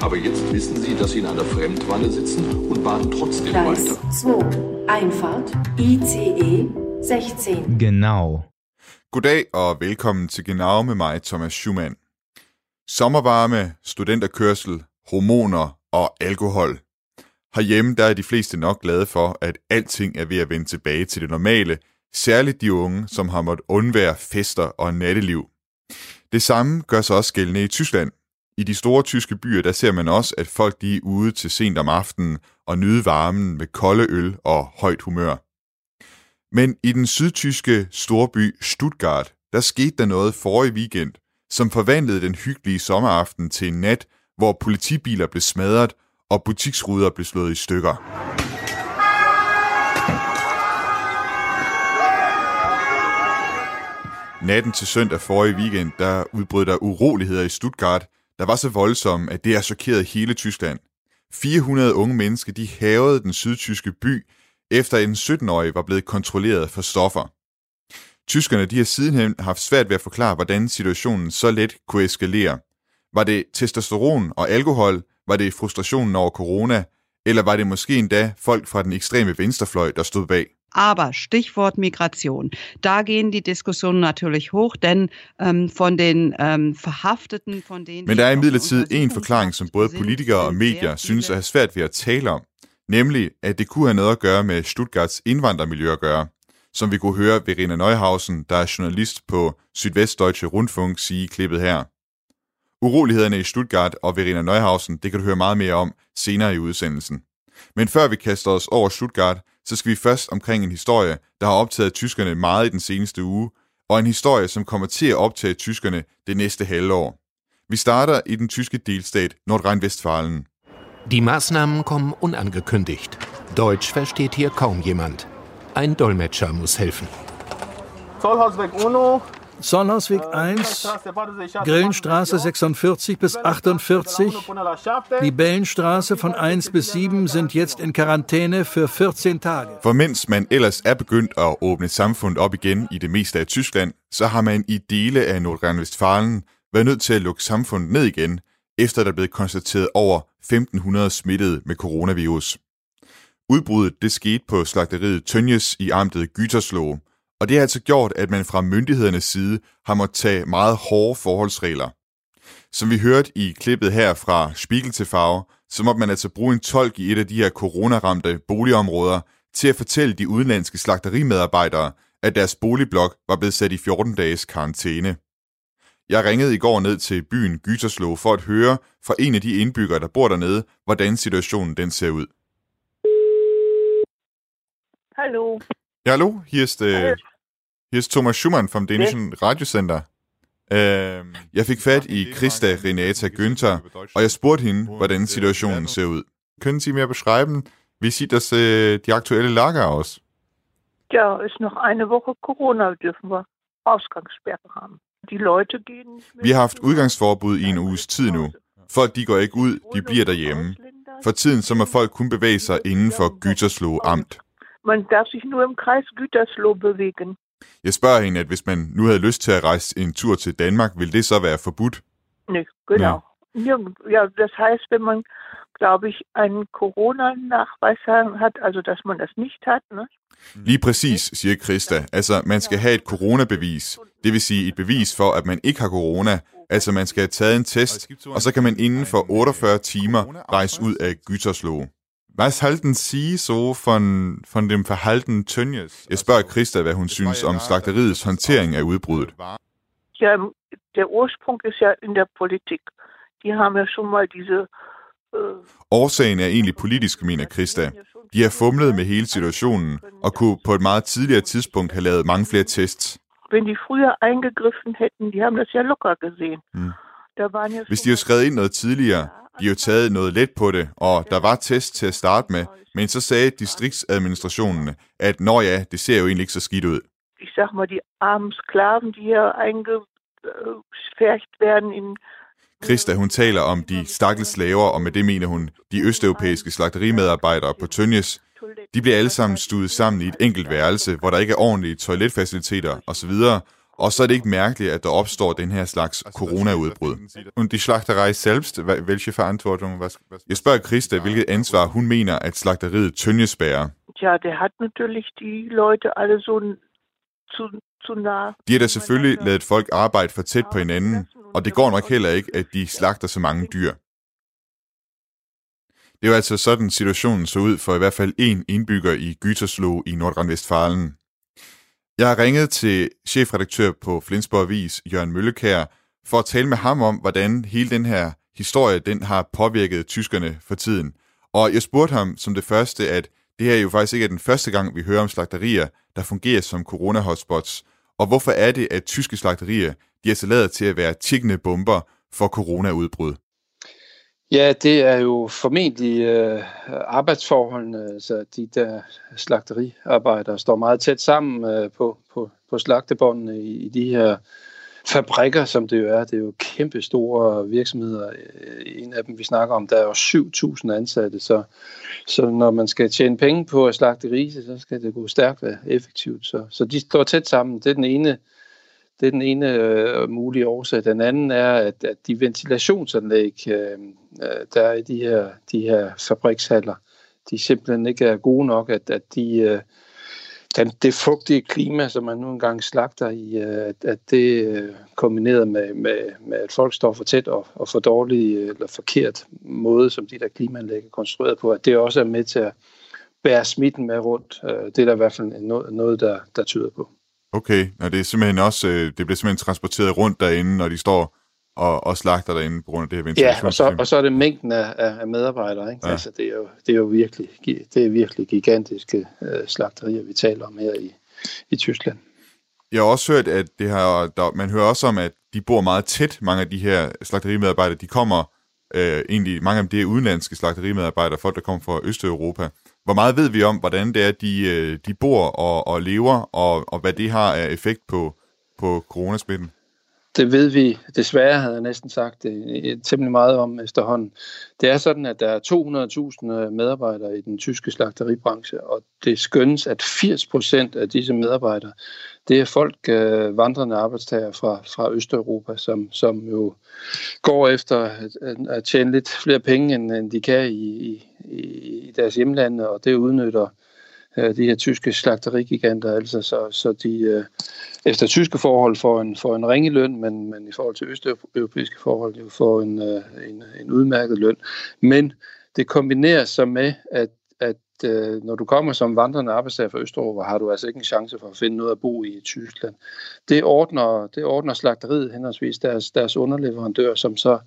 Aber jetzt wissen Sie, dass Sie in einer Fremdwanne sitzen und baden trotzdem Gleis weiter. 2. Einfahrt. ICE 16. Genau. Goddag og velkommen til Genau med mig, Thomas Schumann. Sommervarme, studenterkørsel, hormoner og alkohol. Herhjemme der er de fleste nok glade for, at alting er ved at vende tilbage til det normale, særligt de unge, som har måttet undvære fester og natteliv. Det samme gør sig også gældende i Tyskland. I de store tyske byer, der ser man også, at folk de er ude til sent om aftenen og nyde varmen med kolde øl og højt humør. Men i den sydtyske storby Stuttgart, der skete der noget forrige weekend, som forvandlede den hyggelige sommeraften til en nat, hvor politibiler blev smadret og butiksruder blev slået i stykker. Natten til søndag forrige weekend, der udbrød der uroligheder i Stuttgart, der var så voldsomme, at det har chokeret hele Tyskland. 400 unge mennesker, de havede den sydtyske by, efter en 17-årig var blevet kontrolleret for stoffer. Tyskerne de har sidenhen haft svært ved at forklare, hvordan situationen så let kunne eskalere. Var det testosteron og alkohol? Var det frustrationen over corona? Eller var det måske endda folk fra den ekstreme venstrefløj, der stod bag? Aber Stichwort Migration. Da gehen die Diskussionen natürlich hoch, denn ähm, von den ähm, Verhafteten, von denen... Men der er imidlertid en forklaring, som både politikere og medier synes at have svært ved at tale om. Nemlig, at det kunne have noget at gøre med Stuttgarts indvandrermiljø at gøre. Som vi kunne høre Verena Neuhausen, der er journalist på Sydvestdeutsche Rundfunk, sige i klippet her. Urolighederne i Stuttgart og Verena Neuhausen, det kan du høre meget mere om senere i udsendelsen. Men før vi kaster os over Stuttgart, så skal vi først omkring en historie, der har optaget tyskerne meget i den seneste uge, og en historie, som kommer til at optage tyskerne det næste halvår. Vi starter i den tyske delstat Nordrhein-Westfalen. Die Maßnahmen kommen unangekündigt. Deutsch versteht hier kaum jemand. Ein Dolmetscher muss helfen. Zollhausweg Uno. Zollhausweg 1, Grillenstraße 46 bis 48, die Bellenstraße von 1 bis 7 sind jetzt in Quarantäne für 14 Tage. For mens man ellers er begyndt at åbne samfundet op igen i det meste af Tyskland, så har man i dele af Nordrhein-Westfalen været nødt til at lukke samfundet ned igen, efter der er blevet konstateret over 1500 smittede med coronavirus. Udbruddet det skete på slagteriet Tønjes i amtet Gütersloh, og det har altså gjort, at man fra myndighedernes side har måttet tage meget hårde forholdsregler. Som vi hørte i klippet her fra Spiegel TV, så måtte man altså bruge en tolk i et af de her coronaramte boligområder til at fortælle de udenlandske slagterimedarbejdere, at deres boligblok var blevet sat i 14 dages karantæne. Jeg ringede i går ned til byen Gyterslo for at høre fra en af de indbyggere, der bor dernede, hvordan situationen den ser ud. Hallo. Ja, hallo, hier ist, äh, hier ist Thomas Schumann vom dänischen Radiosender. Ähm, jeg fik fat i Christa Renata Günther, og jeg spurgte hende, hvordan situationen ser ud. Können Sie mir beschreiben, wie sieht das äh, die aktuelle Lage aus? Ja, ist noch eine Woche Corona, dürfen wir Ausgangssperre haben. Die Leute gehen... Vi har haft udgangsforbud i en uges tid nu. Folk de går ikke ud, de bliver derhjemme. For tiden så må folk kun bevæge sig inden for Gütersloh amt. Man darf sich nur im Kreis Gütersloh bewegen. Jeg spørger hende, at hvis man nu havde lyst til at rejse en tur til Danmark, vil det så være forbudt? Nee, genau. Nirgend, ja, das heißt, wenn man, glaube ich, einen Corona-Nachweis hat, also dass man das nicht hat, ne? Lige præcis, siger Christa. Altså, man skal have et coronabevis. Det vil sige et bevis for, at man ikke har corona. Altså, man skal have taget en test, og så kan man inden for 48 timer rejse ud af Gütersloh. Was halten Sie so von, von dem Verhalten Tönjes? Jeg spørger Christa, hvad hun synes om slagteriets håndtering af udbruddet. Ja, der Ursprung ist ja in der Politik. Die haben ja schon mal diese... Äh, Årsagen er egentlig politisk, mener Christa. De har fumlet med hele situationen, og kunne på et meget tidligere tidspunkt have lavet mange flere tests. wenn die früher eingegriffen hätten, die haben das ja locker gesehen. Da waren ja Hvis de havde skrevet ind noget tidligere, de jo taget noget let på det, og der var test til at starte med, men så sagde distriktsadministrationen, at når ja, det ser jo egentlig ikke så skidt ud. Ich sag mal, die armen Sklaven, die hier eingefärcht werden in Christa, hun taler om de stakkels slaver, og med det mener hun de østeuropæiske slagterimedarbejdere på Tønjes. De bliver alle sammen stuet sammen i et enkelt værelse, hvor der ikke er ordentlige toiletfaciliteter osv., og så er det ikke mærkeligt, at der opstår den her slags coronaudbrud. Und die Schlachterei selbst, welche Verantwortung? Was? Jeg spørger Christa, hvilket ansvar hun mener, at slagteriet Tønjes bærer. Ja, det hat natürlich die Leute alle so zu, zu nah. De har da selvfølgelig lavet folk arbejde for tæt på hinanden, og det går nok heller ikke, at de slagter så mange dyr. Det var altså sådan, situationen så ud for i hvert fald en indbygger i Gütersloh i Nordrhein-Westfalen. Jeg har ringet til chefredaktør på Flensborg Avis, Jørgen Møllekær, for at tale med ham om, hvordan hele den her historie den har påvirket tyskerne for tiden. Og jeg spurgte ham som det første, at det her jo faktisk ikke er den første gang, vi hører om slagterier, der fungerer som corona-hotspots. Og hvorfor er det, at tyske slagterier de er så lavet til at være tikkende bomber for coronaudbrud? Ja, det er jo formentlig øh, arbejdsforholdene, så de der slagteriarbejdere står meget tæt sammen øh, på, på, på slagtebåndene i, i de her fabrikker, som det jo er. Det er jo kæmpe store virksomheder. Øh, en af dem, vi snakker om, der er jo 7.000 ansatte, så, så når man skal tjene penge på at slagte rise, så skal det gå stærkt og effektivt. Så, så de står tæt sammen. Det er den ene det er den ene øh, mulige årsag. Den anden er, at, at de ventilationsanlæg, øh, øh, der er i de her, de her fabrikshaller, de simpelthen ikke er gode nok, at, at de, øh, den, det fugtige klima, som man nu engang slagter i, øh, at, at det øh, kombineret med, med, med, at folk står for tæt og, og for dårlig øh, eller forkert måde, som de der klimaanlæg er konstrueret på, at det også er med til at bære smitten med rundt. Øh, det er der i hvert fald noget, noget der, der tyder på. Okay, og det er simpelthen også, øh, det bliver simpelthen transporteret rundt derinde, når de står og, og slagter derinde på grund af det her ventilationssystem. Ja, og så, og så er det mængden af, af medarbejdere. Ikke? Ja. Altså, det, er jo, det er jo virkelig, det er virkelig gigantiske øh, slagterier, vi taler om her i, i Tyskland. Jeg har også hørt, at det her, der, man hører også om, at de bor meget tæt, mange af de her slagterimedarbejdere. De kommer øh, egentlig, mange af dem det er udenlandske slagterimedarbejdere, folk der kommer fra Østeuropa. Hvor meget ved vi om, hvordan det er, de, øh, de bor og, og lever, og, og hvad det har af effekt på, på coronasmitten? Det ved vi desværre, havde jeg næsten sagt, øh, øh, temmelig meget om efterhånden. Det er sådan, at der er 200.000 medarbejdere i den tyske slagteribranche, og det skønnes, at 80 procent af disse medarbejdere, det er folk, øh, vandrende arbejdstager fra, fra Østeuropa, som, som jo går efter at, at tjene lidt flere penge, end, end de kan i, i, i deres hjemlande, og det udnytter øh, de her tyske slagterigiganter, altså så, så de øh, efter tyske forhold får en, får en ringe løn, men, men i forhold til østeuropæiske forhold jo får en, øh, en, en udmærket løn. Men det kombineres så med, at, at øh, når du kommer som vandrende arbejdstager fra Østeuropa, har du altså ikke en chance for at finde noget at bo i i Tyskland. Det ordner, det ordner slagteriet henholdsvis deres, deres underleverandør, som så,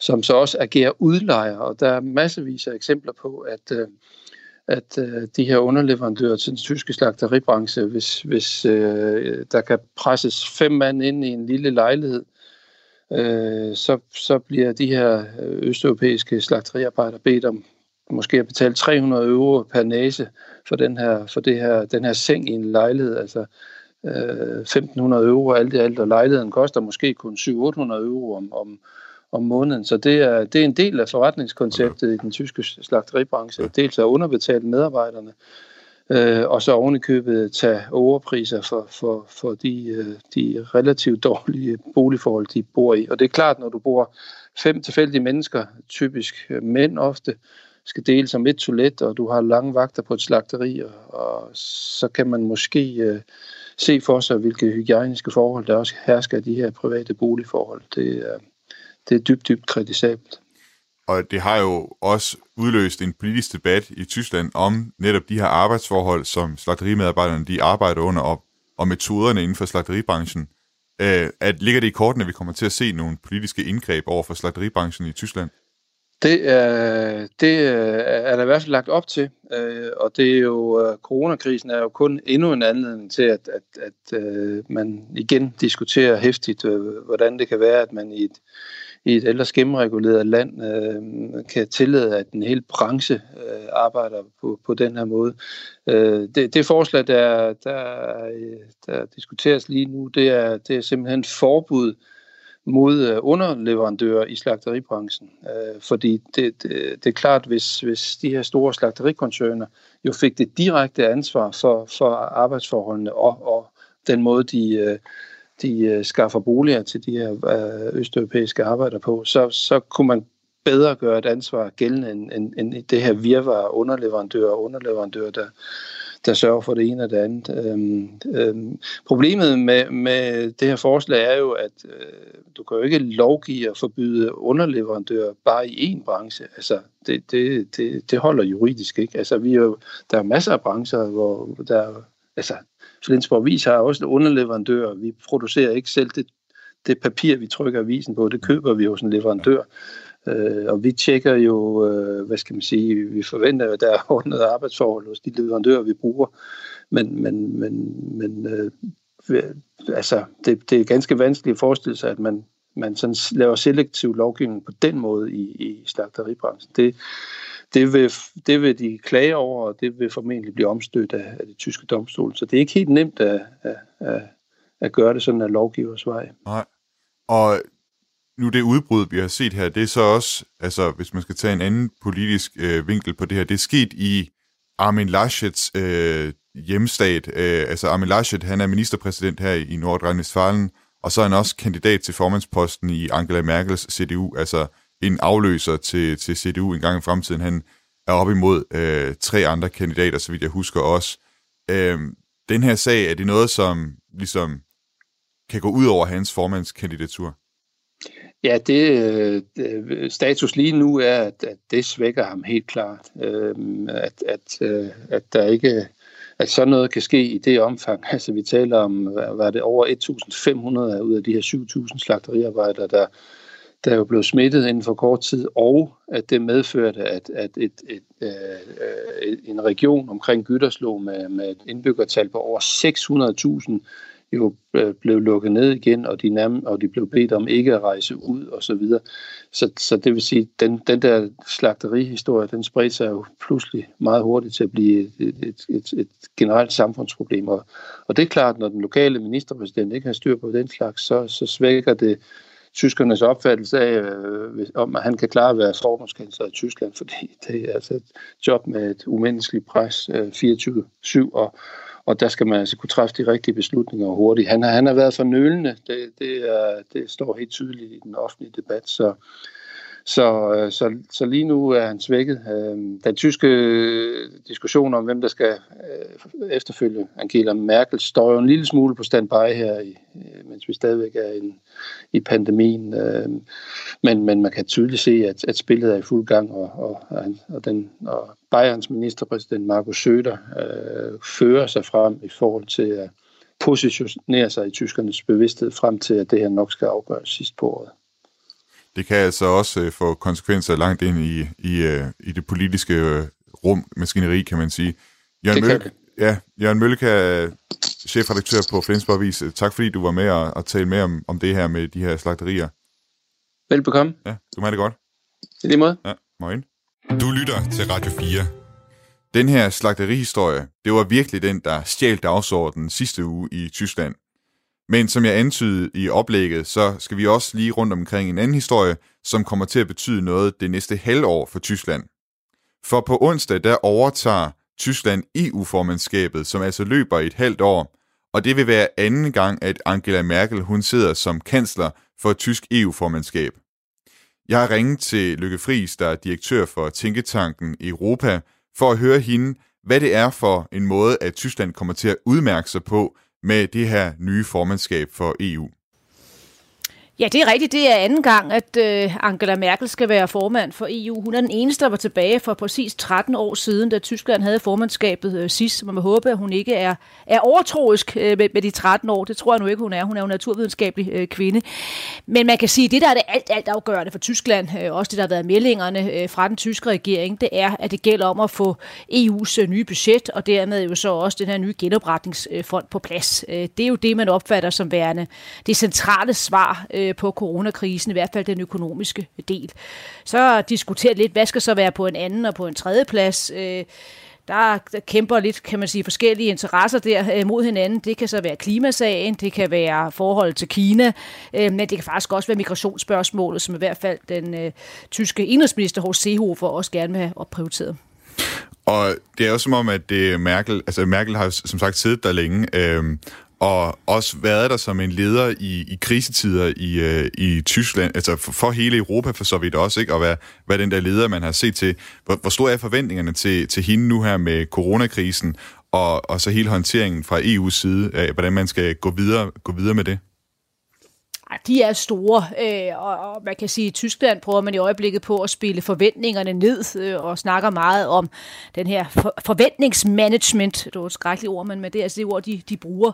som så også agerer udlejer, og der er massevis af eksempler på, at øh, at øh, de her underleverandører til den tyske slagteribranche, hvis, hvis øh, der kan presses fem mand ind i en lille lejlighed, øh, så, så bliver de her øh, østeuropæiske slagteriarbejdere bedt om måske at betale 300 euro per næse for den her, for det her, den her seng i en lejlighed. Altså øh, 1500 euro alt i alt, og lejligheden koster måske kun 700-800 euro om, om, om måneden. Så det er, det er en del af forretningskonceptet i den tyske slagteribranche. Dels at underbetale medarbejderne, øh, og så ovenikøbet købet tage overpriser for, for, for de, øh, de relativt dårlige boligforhold, de bor i. Og det er klart, når du bor fem tilfældige mennesker, typisk mænd ofte, skal dele som et toilet, og du har lange vagter på et slagteri, og, og så kan man måske øh, se for sig, hvilke hygiejniske forhold der også hersker i de her private boligforhold. Det er, det er dybt, dybt kritisabelt. Og det har jo også udløst en politisk debat i Tyskland om netop de her arbejdsforhold, som slagterimedarbejderne de arbejder under, og, og metoderne inden for slagteribranchen. Øh, at ligger det i kortene, at vi kommer til at se nogle politiske indgreb over for slagteribranchen i Tyskland? Det, er, det øh, er der i hvert fald lagt op til, øh, og det er jo, øh, coronakrisen er jo kun endnu en anledning til, at, at, at øh, man igen diskuterer hæftigt, øh, hvordan det kan være, at man i et, i et ellers gennemreguleret land øh, kan tillade, at en hel branche øh, arbejder på, på den her måde. Øh, det, det forslag, der, der, øh, der diskuteres lige nu, det er, det er simpelthen forbud mod øh, underleverandører i slagteribranchen. Øh, fordi det, det, det er klart, hvis, hvis de her store slagterikoncerner jo fik det direkte ansvar for, for arbejdsforholdene og, og den måde, de, øh, de øh, skaffer boliger til de her østeuropæiske arbejdere på, så, så kunne man bedre gøre et ansvar gældende end, end, end det her virvar underleverandører og underleverandører, der, der sørger for det ene og det andet. Øhm, øhm, problemet med, med det her forslag er jo, at øh, du kan jo ikke lovgive og forbyde underleverandører bare i én branche. Altså, det, det, det, det holder juridisk ikke. Altså, vi er jo, der er masser af brancher, hvor der altså, Flensborg Vis har også underleverandører. Vi producerer ikke selv det, det papir, vi trykker avisen på. Det køber vi hos en leverandør. Øh, og vi tjekker jo, øh, hvad skal man sige, vi forventer, at der er ordnet arbejdsforhold hos de leverandører, vi bruger. Men, men, men, men øh, altså, det, det er ganske vanskeligt at forestille sig, at man, man sådan laver selektiv lovgivning på den måde i, i slagteribranchen. Det, det vil, det vil de klage over, og det vil formentlig blive omstødt af, af det tyske domstol. Så det er ikke helt nemt at, at, at, at gøre det sådan af lovgivers vej. Nej. Og nu det udbrud, vi har set her, det er så også, altså hvis man skal tage en anden politisk øh, vinkel på det her, det er sket i Armin Laschets øh, hjemstat. Øh, altså Armin Laschet, han er ministerpræsident her i Nordrhein-Westfalen, og så er han også kandidat til formandsposten i Angela Merkels CDU, altså en afløser til, til CDU en gang i fremtiden. Han er op imod øh, tre andre kandidater, så vidt jeg husker også. Øh, den her sag, er det noget, som ligesom kan gå ud over hans formandskandidatur? Ja, det, øh, øh, status lige nu er, at, at det svækker ham helt klart. Øh, at, at, øh, at der ikke at sådan noget kan ske i det omfang. Altså vi taler om, var det over 1.500 ud af de her 7.000 slagteriarbejdere, der, der jo blev smittet inden for kort tid, og at det medførte, at, at et, et, et, øh, en region omkring Gytterslo med, med et indbyggertal på over 600.000 jo øh, blev lukket ned igen, og de, nærm- og de blev bedt om ikke at rejse ud og så videre. Så, så det vil sige, den, den der slagterihistorie, den spredte sig jo pludselig meget hurtigt til at blive et, et, et, et generelt samfundsproblem. Og, og det er klart, når den lokale ministerpræsident ikke har styr på den slags, så, så svækker det tyskernes opfattelse af, øh, om at han kan klare at være forbundskansler i Tyskland, fordi det er altså et job med et umenneskeligt pres øh, 24-7, og, og der skal man altså kunne træffe de rigtige beslutninger hurtigt. Han har, han har været for nølende, det, det, er, det står helt tydeligt i den offentlige debat, så, så, øh, så, så lige nu er han svækket. Øhm, den tyske diskussion om, hvem der skal øh, efterfølge Angela Merkel, står jo en lille smule på standby her, øh, mens vi stadigvæk er i, i pandemien. Øhm, men, men man kan tydeligt se, at, at spillet er i fuld gang, og, og, og, den, og Bayerns ministerpræsident Markus Söder øh, fører sig frem i forhold til at positionere sig i tyskernes bevidsthed frem til, at det her nok skal afgøres sidst på året det kan altså også øh, få konsekvenser langt ind i, i, øh, i det politiske øh, rum, maskineri, kan man sige. Jørgen Mølle, ja, Jørgen Mølleka, chefredaktør på Flensborg Avis. Tak fordi du var med og, og tale med om, om det her med de her slagterier. Velbekomme. Ja, du må have det godt. I lige måde. Ja, morgen. Du lytter til Radio 4. Den her slagterihistorie, det var virkelig den, der stjal dagsordenen sidste uge i Tyskland. Men som jeg antydede i oplægget, så skal vi også lige rundt omkring en anden historie, som kommer til at betyde noget det næste halvår for Tyskland. For på onsdag, der overtager Tyskland EU-formandskabet, som altså løber i et halvt år, og det vil være anden gang, at Angela Merkel hun sidder som kansler for et tysk EU-formandskab. Jeg har ringet til Lykke Friis, der er direktør for Tænketanken Europa, for at høre hende, hvad det er for en måde, at Tyskland kommer til at udmærke sig på med det her nye formandskab for EU. Ja, det er rigtigt. Det er anden gang, at øh, Angela Merkel skal være formand for EU. Hun er den eneste, der var tilbage for præcis 13 år siden, da Tyskland havde formandskabet øh, sidst. Så man må håbe, at hun ikke er, er overtroisk øh, med, med de 13 år. Det tror jeg nu ikke, hun er. Hun er jo naturvidenskabelig kvinde. Men man kan sige, at det, der er det alt, alt afgørende for Tyskland, også det, der har været meldingerne fra den tyske regering, det er, at det gælder om at få EU's nye budget, og dermed jo så også den her nye genopretningsfond på plads. Det er jo det, man opfatter som værende det centrale svar Øh, på coronakrisen, i hvert fald den økonomiske del. Så diskuterer lidt, hvad skal så være på en anden og på en tredje plads. Øh, der, kæmper lidt, kan man sige, forskellige interesser der øh, mod hinanden. Det kan så være klimasagen, det kan være forholdet til Kina, men det kan faktisk også være migrationsspørgsmålet, som i hvert fald den tyske indrigsminister Horst Seehofer også gerne vil have opprioriteret. Og det er jo som om, at det Merkel, altså Merkel har som sagt siddet der længe, øh, og også været der som en leder i, i krisetider i, øh, i Tyskland, altså for, for hele Europa for så vidt også, ikke? og være, hvad den der leder, man har set til. Hvor, hvor store er forventningerne til, til hende nu her med coronakrisen, og, og så hele håndteringen fra EU's side, af, hvordan man skal gå videre, gå videre med det? De er store, øh, og, og man kan sige, at i Tyskland prøver man i øjeblikket på at spille forventningerne ned, øh, og snakker meget om den her for, forventningsmanagement. Det er et skrækkeligt ord, men det er altså det ord, de, de bruger.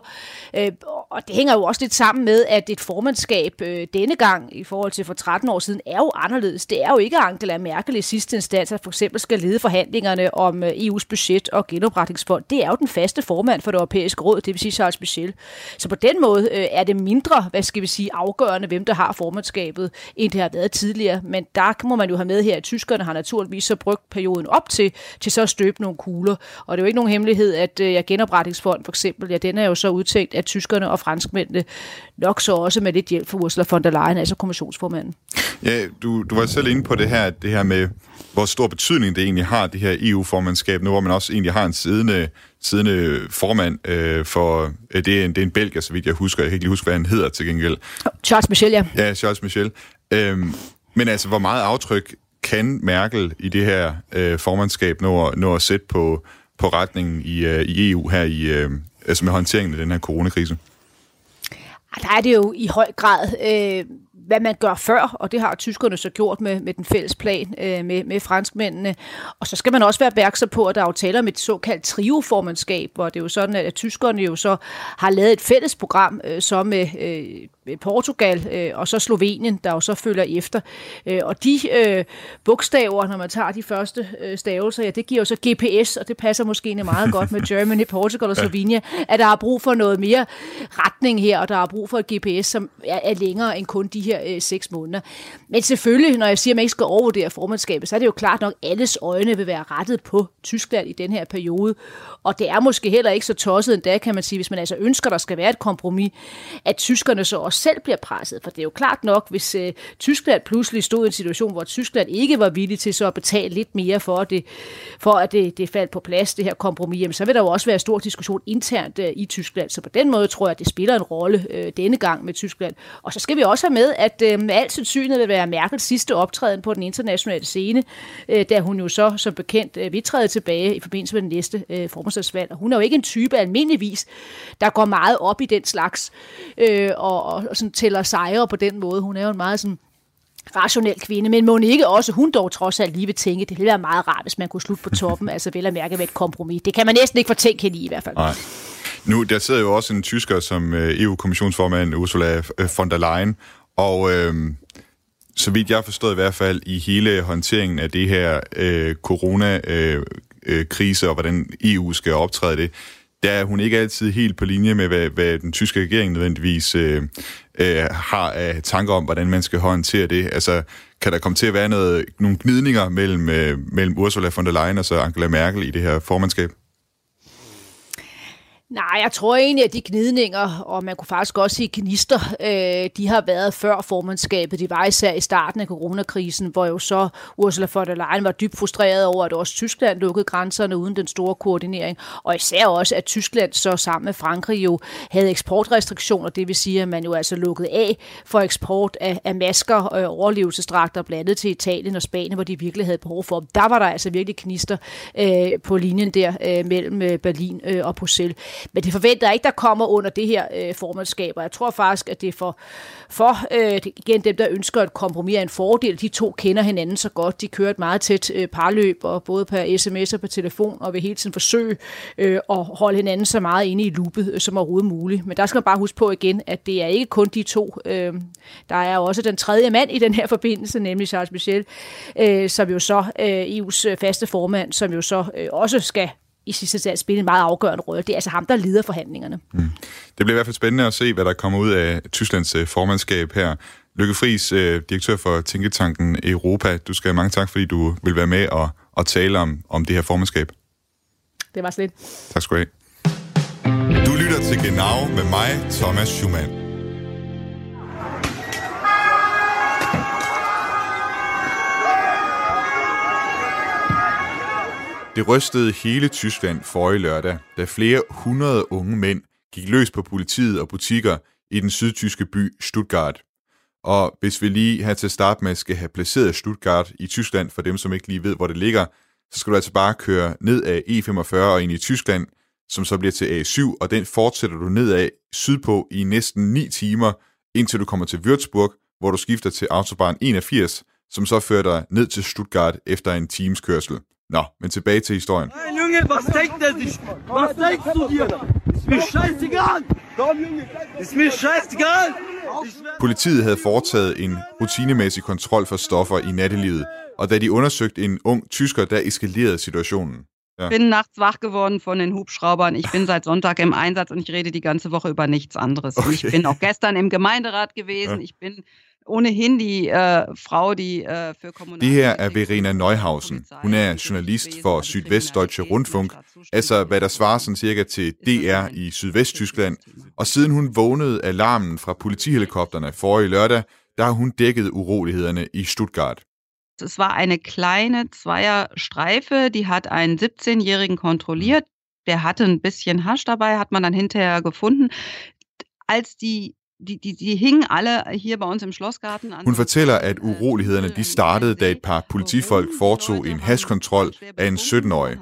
Øh, og det hænger jo også lidt sammen med, at et formandskab øh, denne gang, i forhold til for 13 år siden, er jo anderledes. Det er jo ikke Angela Merkel i sidste instans, at for eksempel skal lede forhandlingerne om øh, EU's budget og genopretningsfond. Det er jo den faste formand for det europæiske råd, det vil sige Charles Michel. Så på den måde øh, er det mindre, hvad skal vi sige, afgørende, hvem der har formandskabet, end det har været tidligere. Men der må man jo have med her, at tyskerne har naturligvis så brugt perioden op til, til så at støbe nogle kugler. Og det er jo ikke nogen hemmelighed, at øh, ja, genopretningsfond for eksempel, ja, den er jo så udtænkt af tyskerne og franskmændene, nok så også med lidt hjælp fra Ursula von der Leyen, altså kommissionsformanden. Ja, du, du var selv inde på det her, det her med, hvor stor betydning det egentlig har, det her EU-formandskab, nu hvor man også egentlig har en siddende siddende formand øh, for, øh, det, er en, det er en belgier, så vidt jeg husker, jeg kan ikke lige huske, hvad han hedder til gengæld. Charles Michel, ja. Ja, Charles Michel. Øhm, men altså, hvor meget aftryk kan Merkel i det her øh, formandskab nå, nå at sætte på, på retningen i, øh, i EU her i, øh, altså med håndteringen af den her coronakrise? Der er det jo i høj grad øh, hvad man gør før, og det har tyskerne så gjort med, med den fælles plan øh, med, med franskmændene. Og så skal man også være opmærksom på, at der er jo tale om et såkaldt trioformandskab, hvor det er jo sådan, at, at tyskerne jo så har lavet et fælles program, øh, så med øh, Portugal øh, og så Slovenien, der jo så følger efter. Øh, og de øh, bogstaver, når man tager de første øh, stavelser, ja, det giver jo så GPS, og det passer måske meget godt med Germany, Portugal og Slovenia, at der er brug for noget mere retning her, og der er brug for et GPS, som er, er længere end kun de her øh, seks måneder. Men selvfølgelig, når jeg siger, at man ikke skal overvurdere formandskabet, så er det jo klart nok, at alles øjne vil være rettet på Tyskland i den her periode. Og det er måske heller ikke så tosset endda, kan man sige, hvis man altså ønsker, der skal være et kompromis, at tyskerne så også selv bliver presset. For det er jo klart nok, hvis øh, Tyskland pludselig stod i en situation, hvor Tyskland ikke var villig til så at betale lidt mere for, at det, for at det, det faldt på plads, det her kompromis, jamen, så vil der jo også være stor diskussion internt øh, i Tyskland. Så på den måde tror jeg, at det spiller en rolle øh, denne gang med Tyskland. Og så skal vi også have med, at øh, med al sandsynlighed vil være Merkels sidste optræden på den internationale scene, øh, da hun jo så som bekendt øh, vil træde tilbage i forbindelse med den næste øh, formandsvalg. Og hun er jo ikke en type almindeligvis, der går meget op i den slags øh, og, og, og sådan tæller sejre på den måde. Hun er jo en meget sådan rationel kvinde, men må ikke også, hun dog trods alt lige vil tænke, det ville være meget rart, hvis man kunne slutte på toppen, altså vel at mærke med et kompromis. Det kan man næsten ikke fortænke hende i i hvert fald. Nej. Nu, der sidder jo også en tysker som øh, EU-kommissionsformand, Ursula øh, von der Leyen, og øh, så vidt jeg forstået i hvert fald i hele håndteringen af det her øh, corona-krise øh, og hvordan EU skal optræde det, der er hun ikke altid helt på linje med, hvad, hvad den tyske regering nødvendigvis øh, øh, har af tanker om, hvordan man skal håndtere det. Altså, kan der komme til at være noget, nogle gnidninger mellem, øh, mellem Ursula von der Leyen og så Angela Merkel i det her formandskab? Nej, jeg tror egentlig, at de gnidninger, og man kunne faktisk også sige gnister, øh, de har været før formandskabet. De var især i starten af coronakrisen, hvor jo så Ursula von der Leyen var dybt frustreret over, at også Tyskland lukkede grænserne uden den store koordinering. Og især også, at Tyskland så sammen med Frankrig jo havde eksportrestriktioner, det vil sige, at man jo altså lukkede af for eksport af, af masker og overlevelsesdragter andet til Italien og Spanien, hvor de virkelig havde behov for dem. Der var der altså virkelig knister øh, på linjen der øh, mellem øh, Berlin øh, og Bruxelles. Men det forventer jeg ikke, der kommer under det her øh, formandskab, og jeg tror faktisk, at det er for, for øh, igen dem, der ønsker at kompromis, er en fordel. De to kender hinanden så godt. De kører et meget tæt øh, parløb, og både per sms og på telefon, og vil hele tiden forsøge øh, at holde hinanden så meget inde i loopet øh, som overhovedet muligt. Men der skal man bare huske på igen, at det er ikke kun de to. Øh, der er også den tredje mand i den her forbindelse, nemlig Charles Michel, øh, som jo så øh, EU's øh, faste formand, som jo så øh, også skal i sidste ende spille en meget afgørende rolle. Det er altså ham, der leder forhandlingerne. Mm. Det bliver i hvert fald spændende at se, hvad der kommer ud af Tysklands øh, formandskab her. Lykke Friis, øh, direktør for Tænketanken Europa. Du skal have mange tak, fordi du vil være med og, og tale om, om det her formandskab. Det var slet. Tak skal du have. Du lytter til Genau med mig, Thomas Schumann. Det rystede hele Tyskland forrige lørdag, da flere hundrede unge mænd gik løs på politiet og butikker i den sydtyske by Stuttgart. Og hvis vi lige her til start med skal have placeret Stuttgart i Tyskland, for dem som ikke lige ved, hvor det ligger, så skal du altså bare køre ned af E45 og ind i Tyskland, som så bliver til A7, og den fortsætter du ned af sydpå i næsten 9 timer, indtil du kommer til Würzburg, hvor du skifter til Autobahn 81, som så fører dig ned til Stuttgart efter en times kørsel. Nå, men tilbage til historien. Nein, Junge, was denkt er sich? Was denkst du dir? Ist mir scheißegal! Komm, Junge! Ist mir scheißegal! Politiet havde foretaget en rutinemæssig kontrol for stoffer i nattelivet, og da de undersøgte en ung tysker, der eskalerede situationen. Ja. bin nachts wach geworden von den Hubschraubern. Ich bin seit Sonntag im Einsatz und ich rede die ganze Woche über nichts anderes. Okay. Ich bin auch gestern im Gemeinderat gewesen. Ja. Ich bin ohnehin die äh, Frau, die äh, für Kommunal... Det her er Verena Neuhausen. Hun er journalist for Sydvestdeutsche Rundfunk, altså hvad der svarer sådan cirka til DR i Sydvesttyskland. Og siden hun vågnede alarmen fra politihelikopterne forrige lørdag, der har hun dækket urolighederne i Stuttgart. Es war eine kleine Zweierstreife, die hat einen 17-Jährigen kontrolliert. Der hatte ein bisschen Hasch dabei, hat man dann hinterher gefunden. Als die de, de, de hingen alle her bei uns im Schlossgarten. Hun fortæller, at urolighederne de startede, da et par politifolk foretog en hashkontrol af en 17-årig.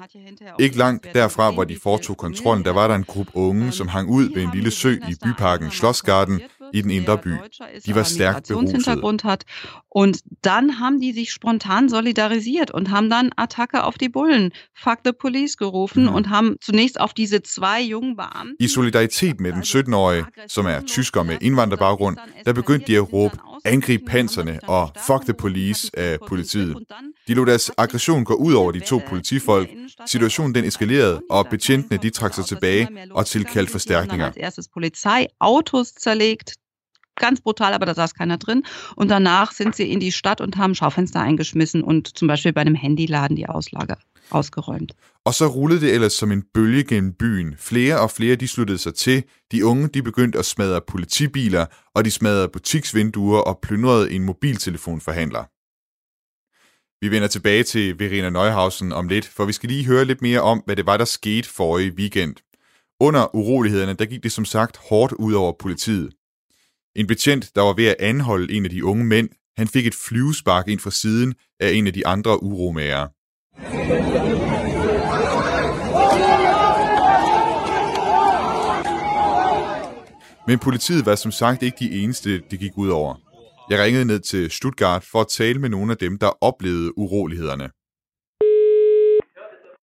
Ikke langt derfra, hvor de foretog kontrollen, der var der en gruppe unge, som hang ud ved en lille sø i byparken Schlossgarten i den indre by. De var stærkt berusede. Hat. Und dann haben die sich spontan solidarisiert und haben dann Attacke auf die Bullen, fuck the police gerufen mhm. und haben zunächst auf diese zwei jungen Beamten... I solidaritet med den 17-årige, som er tysker med indvandrerbaggrund, der begyndte de at råbe, angrib panserne og fuck the police af politiet. De lod deres aggression gå ud over de to politifolk. Situationen den eskalerede, og betjentene de trak sig tilbage og tilkaldte forstærkninger. Polizei, Autos zerlegt, ganz brutal, aber da saß keiner drin. Und danach sind sie in die Stadt und haben Schaufenster eingeschmissen und zum Beispiel bei einem Handyladen die Auslage ausgeräumt. Og så rullede det ellers som en bølge gennem byen. Flere og flere de sluttede sig til. De unge de begyndte at smadre politibiler, og de smadrede butiksvinduer og plyndrede en mobiltelefonforhandler. Vi vender tilbage til Verena Neuhausen om lidt, for vi skal lige høre lidt mere om, hvad det var, der skete forrige weekend. Under urolighederne, der gik det som sagt hårdt ud over politiet. En betjent, der var ved at anholde en af de unge mænd, han fik et flyvespark ind fra siden af en af de andre uromager. Men politiet var som sagt ikke de eneste, det gik ud over. Jeg ringede ned til Stuttgart for at tale med nogle af dem, der oplevede urolighederne.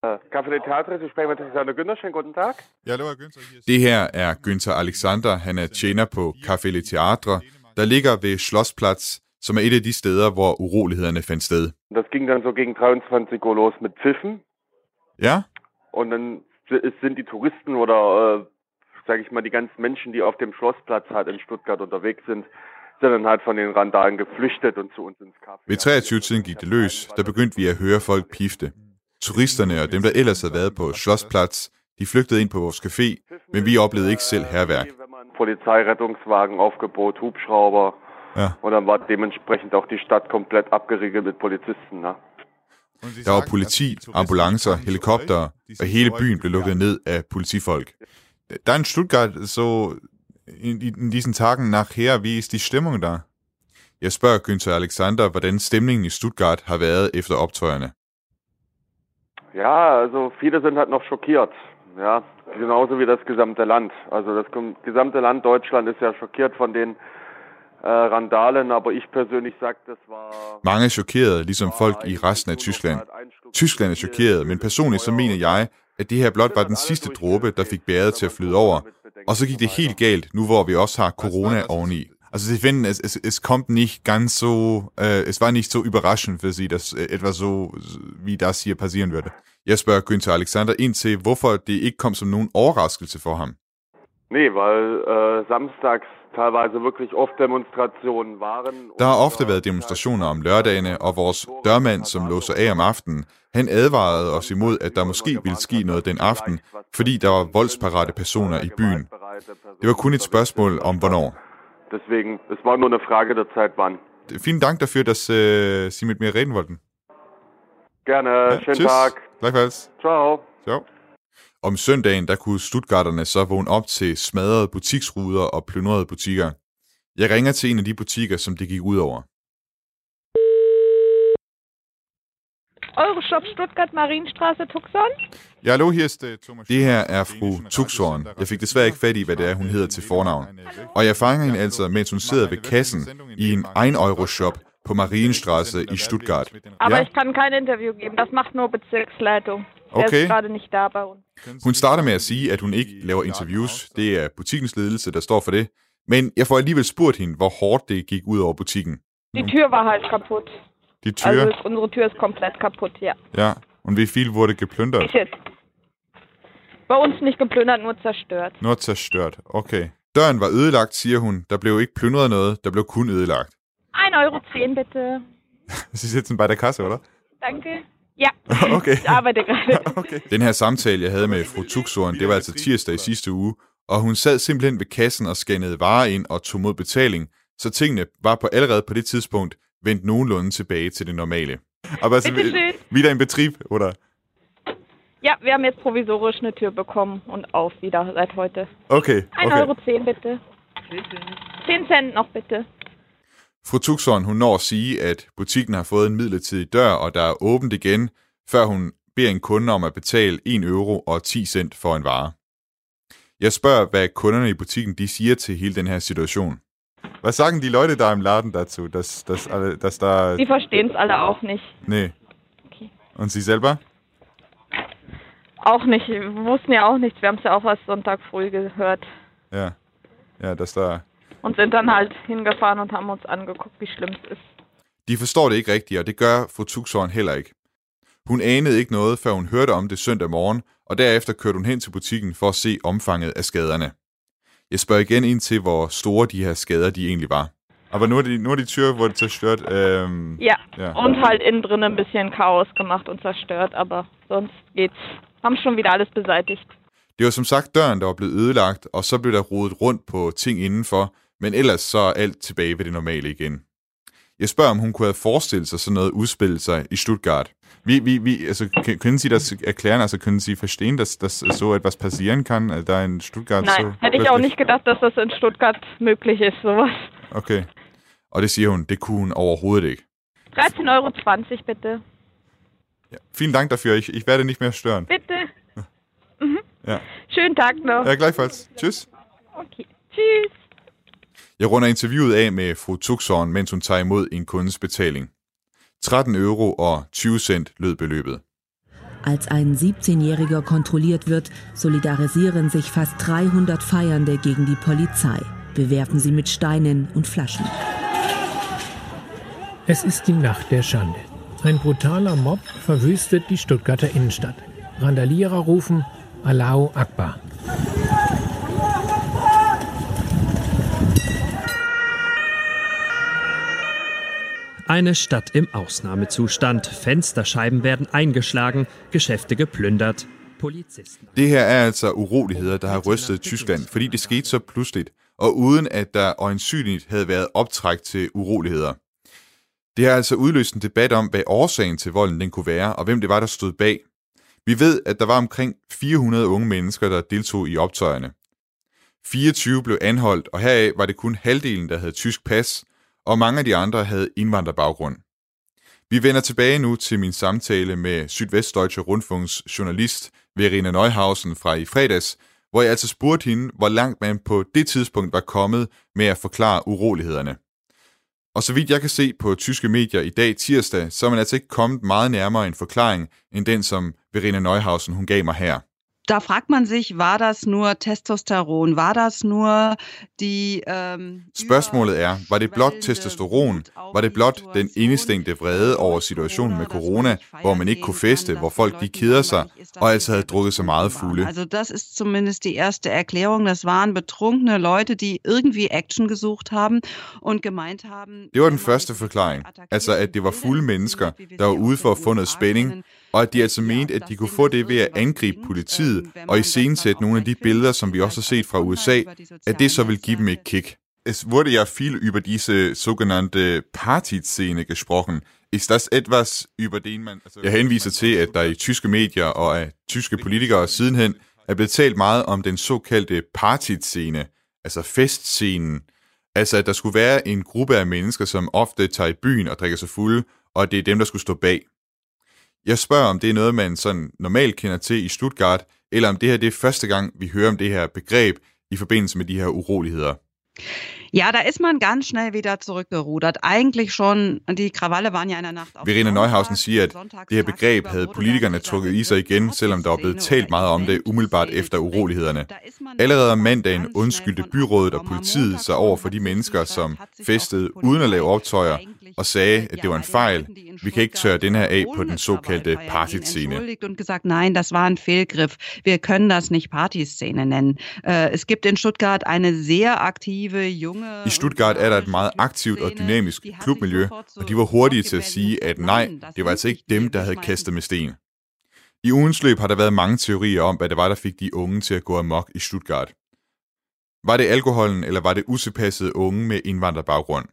Café de Theatre, du sprecher mit Alexander Günther. Guten Tag. Ja, det var Günther. Det her er Günther Alexander. Han er tjener på Café de Theatre, der ligger ved Schlossplatz, som er et af de steder, hvor urolighederne fandt sted. Das ging dann so gegen 23 Uhr los mit Pfiffen. Ja? Und dann sind die Touristen oder, äh, sage ich mal, die ganzen Menschen, die auf dem Schlossplatz halt in Stuttgart unterwegs sind, sind dann halt von den Randalen geflüchtet und zu uns ins Café. Ved 23-tiden gik det løs. Der begyndte vi at høre folk pifte. Turisterne og dem, der ellers havde været på Schlossplatz, de flygtede ind på vores café, men vi oplevede ikke selv herværk. Polizeirettungswagen, Aufgebot, Hubschrauber. Ja. Und dann war dementsprechend auch die Stadt komplett abgeriegelt mit Polizisten. Ne? Der var politi, ambulancer, helikoptere, og hele byen blev lukket ned af politifolk. Der in Stuttgart so in, in diesen Tagen nachher, wie ist die Stimmung da? Jeg spørger Günther Alexander, hvordan stemningen i Stuttgart har været efter optøjerne. Ja, also viele sind halt noch schockiert. Ja, genauso wie das gesamte Land. Also das gesamte Land Deutschland ist ja schockiert von den äh, Randalen, aber ich persönlich sag, das war... Mange er chokeret, ligesom folk i resten af Tyskland. Tyskland er chokeret, men personligt så mener jeg, at det her blot var den sidste dråbe, der fik bæret til at flyde over. Og så gik det helt galt, nu hvor vi også har corona oveni. Also sie finden, es, es, es kommt nicht ganz so, äh, es war nicht so überraschend für sie, dass äh, etwas so wie das hier passieren würde. Jeg spørger Günther Alexander ind til, hvorfor det ikke kom som nogen overraskelse for ham. Nee, weil äh, samstags teilweise wirklich oft Demonstrationen waren. Der har ofte været demonstrationer om lørdagene, og vores dørmand, som låser af om aftenen, han advarede os imod, at der måske ville ske noget den aften, fordi der var voldsparate personer i byen. Det var kun et spørgsmål om hvornår. Deswegen, es war nur eine Frage der Zeit, wann. Vielen Dank dafür, dass äh, Sie mit mir reden wollten. Gerne, Ja, schönen tschüss. Tag. Gleichfalls. Ciao. Ciao. Om søndagen, der kunne Stuttgarterne så vågne op til smadrede butiksruder og plyndrede butikker. Jeg ringer til en af de butikker, som det gik ud over. Euroshop Stuttgart Marienstraße, Tucson. Ja, hallo, her er Thomas. Det her er fru Tuxhorn. Jeg fik desværre ikke fat i, hvad det er, hun hedder til fornavn. Og jeg fanger hende altså, mens hun sidder ved kassen i en 1 euro shop på Marienstraße i Stuttgart. Aber Ja, ich kann kein Interview geben. Das macht nur Bezirksleitung. Okay. ist gerade nicht da bei uns. hun starter med at sige, at hun ikke laver interviews. Det er butikkens ledelse, der står for det. Men jeg får alligevel spurgt hende, hvor hårdt det gik ud over butikken. Die Tür war halt kaputt. Die Tür? Also ist, unsere Tür ist komplett kaputt, ja. Ja, und wie viel wurde geplündert? Ist jetzt. Bei uns nicht geplündert, nur zerstört. Nur zerstört. Okay. Døren var ødelagt, siger hun. Der blev ikke plyndret noget, der blev kun ødelagt. 1,10 Euro bitte. Sie sitzen bei der Kasse, oder? Danke. Ja, Okay. ich arbeite gerade. okay. Den her samtale, jeg havde med fru Tuxoren, det var altså tirsdag i sidste uge, og hun sad simpelthen ved kassen og scannede varer ind og tog mod betaling, så tingene var på allerede på det tidspunkt vendt nogenlunde tilbage til det normale. Aber es wieder in Betrieb, oder? Ja, wir haben jetzt provisorisch eine Tür bekommen und auf wieder seit heute. Okay, 1,10 okay. Euro bitte. 10 Cent noch bitte. Fru Tuxon, hun når at sige, at butikken har fået en midlertidig dør, og der er åbent igen, før hun beder en kunde om at betale 1 euro og 10 cent for en vare. Jeg spørger, hvad kunderne i butikken de siger til hele den her situation. Was sagen die Leute da im Laden dazu, dass, dass, alle, dass da... Die verstehen es alle auch nicht. Nee. Und Sie selber? Auch nicht. Wir wussten ja auch nichts. Wir haben es ja auch erst Sonntag früh gehört Ja. Ja, dass da... und sind dann halt hingefahren und haben uns angeguckt, wie schlimm es ist. De forstår det ikke rigtigt, og det gør fru Tuxhorn heller ikke. Hun anede ikke noget, før hun hørte om det søndag morgen, og derefter kørte hun hen til butikken for at se omfanget af skaderne. Jeg spørger igen ind til, hvor store de her skader de egentlig var. Aber nur die, nur die Tür wurde zerstört. Ähm, Ja. ja. Und halt innen drin ein bisschen Chaos gemacht und zerstört, aber sonst geht's. Haben schon wieder alles beseitigt. Det var som sagt døren, der var blevet ødelagt, og så blev der rodet rundt på ting indenfor, men ellers så er alt tilbage ved det normale igen. Jeg spørger, om hun kunne have forestillet sig sådan noget udspille sig i Stuttgart. Wie, wie, wie, also, können Sie das erklären? Also können Sie verstehen, dass, dass so etwas passieren kann, äh, da in Stuttgart Nein, so hätte ich auch nicht gedacht, dass das in Stuttgart möglich ist, sowas. Okay. Kunne hun overhovedet ikke. 13,20 Euro bitte. Vielen Dank dafür, ich, ich werde nicht mehr stören. Bitte. Mhm. Ja, Schönen Tag noch. ja gleichfalls. Tschüss. Okay. Tschüss. Jeg runder interviewet af med fru Tuxhorn, mens hun tager imod en kundes betaling. 13 euro og 20 cent lød beløbet. Als ein 17-Jähriger kontrolliert wird, solidarisieren sich fast 300 Feiernde gegen die Polizei, bewerfen sie mit Steinen und Flaschen. Es ist die Nacht der Schande. Ein brutaler Mob verwüstet die Stuttgarter Innenstadt. Randalierer rufen Allahu Akbar. Eine Stadt im Ausnahmezustand. Fensterscheiben werden eingeschlagen, Geschäfte geplündert. Polizisten. Det her er altså uroligheder, der har rystet Tyskland, fordi det skete så pludseligt, og uden at der øjensynligt havde været optræk til uroligheder. Det har altså udløst en debat om, hvad årsagen til volden den kunne være, og hvem det var, der stod bag. Vi ved, at der var omkring 400 unge mennesker, der deltog i optøjerne. 24 blev anholdt, og heraf var det kun halvdelen, der havde tysk pas, og mange af de andre havde indvandrerbaggrund. Vi vender tilbage nu til min samtale med Sydvestdeutsche Rundfunks journalist Verena Neuhausen fra i fredags, hvor jeg altså spurgte hende, hvor langt man på det tidspunkt var kommet med at forklare urolighederne. Og så vidt jeg kan se på tyske medier i dag tirsdag, så er man altså ikke kommet meget nærmere en forklaring, end den som Verena Neuhausen hun gav mig her da fragt man sich, var das nur Testosteron? Var das nur de... Ähm, Spørgsmålet er, var det blot testosteron? Var det blot den indestængte vrede over situationen med corona, hvor man ikke kunne feste, hvor folk de keder sig, og altså havde drukket så meget fulde? Also das ist zumindest die erste Erklärung. Das waren betrunkene Leute, die irgendwie Action gesucht haben und gemeint haben... Det var den første forklaring. Altså, at det var fulde mennesker, der var ude for at få noget spænding, og at de altså mente, at de kunne få det ved at angribe politiet og iscenesætte nogle af de billeder, som vi også har set fra USA, at det så vil give dem et kick. Es wurde ja viel über diese sogenannte Partyszene gesprochen. Ist das etwas, über den man... Altså... Jeg henviser til, at der i tyske medier og af tyske politikere sidenhen er blevet talt meget om den såkaldte partyszene, altså festscenen. Altså, at der skulle være en gruppe af mennesker, som ofte tager i byen og drikker sig fulde, og det er dem, der skulle stå bag. Jeg spørger, om det er noget, man sådan normalt kender til i Stuttgart, eller om det her det er første gang, vi hører om det her begreb i forbindelse med de her uroligheder. Ja, da ist man ganz schnell wieder zurückgerudert. Eigentlich schon, die Krawalle waren ja in der Nacht auf Verena Neuhausen siger, at det her begreb havde politikerne trukket i sig igen, selvom der var blevet talt meget om det umiddelbart efter urolighederne. Allerede om mandagen undskyldte byrådet og politiet sig over for de mennesker, som festede uden at lave optøjer, og sagde, at det var en fejl. Vi kan ikke tørre den her af på den såkaldte partyszene. und gesagt, nein, das war ein Fehlgriff. Wir können das nicht Partyszene nennen. Äh, es gibt in Stuttgart eine sehr aktive, junge... I Stuttgart er der et meget aktivt og dynamisk klubmiljø, og de var hurtige til at sige, at nej, det var altså ikke dem, der havde kastet med sten. I ugens løb har der været mange teorier om, hvad det var, der fik de unge til at gå amok i Stuttgart. Var det alkoholen, eller var det utilpassede unge med indvandrerbaggrund?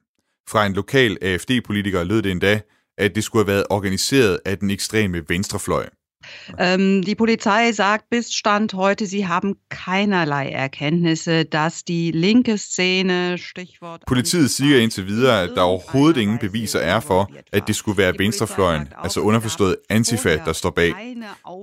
Fra en lokal AFD-politiker lød det endda, at det skulle have været organiseret af den ekstreme venstrefløj. Ähm, die Polizei sagt bis Stand heute, sie haben keinerlei Erkenntnisse, dass die linke Szene, Stichwort... Politiet siger indtil videre, at der overhovedet ingen beviser er for, at det skulle være venstrefløjen, altså underforstået Antifa, der står bag.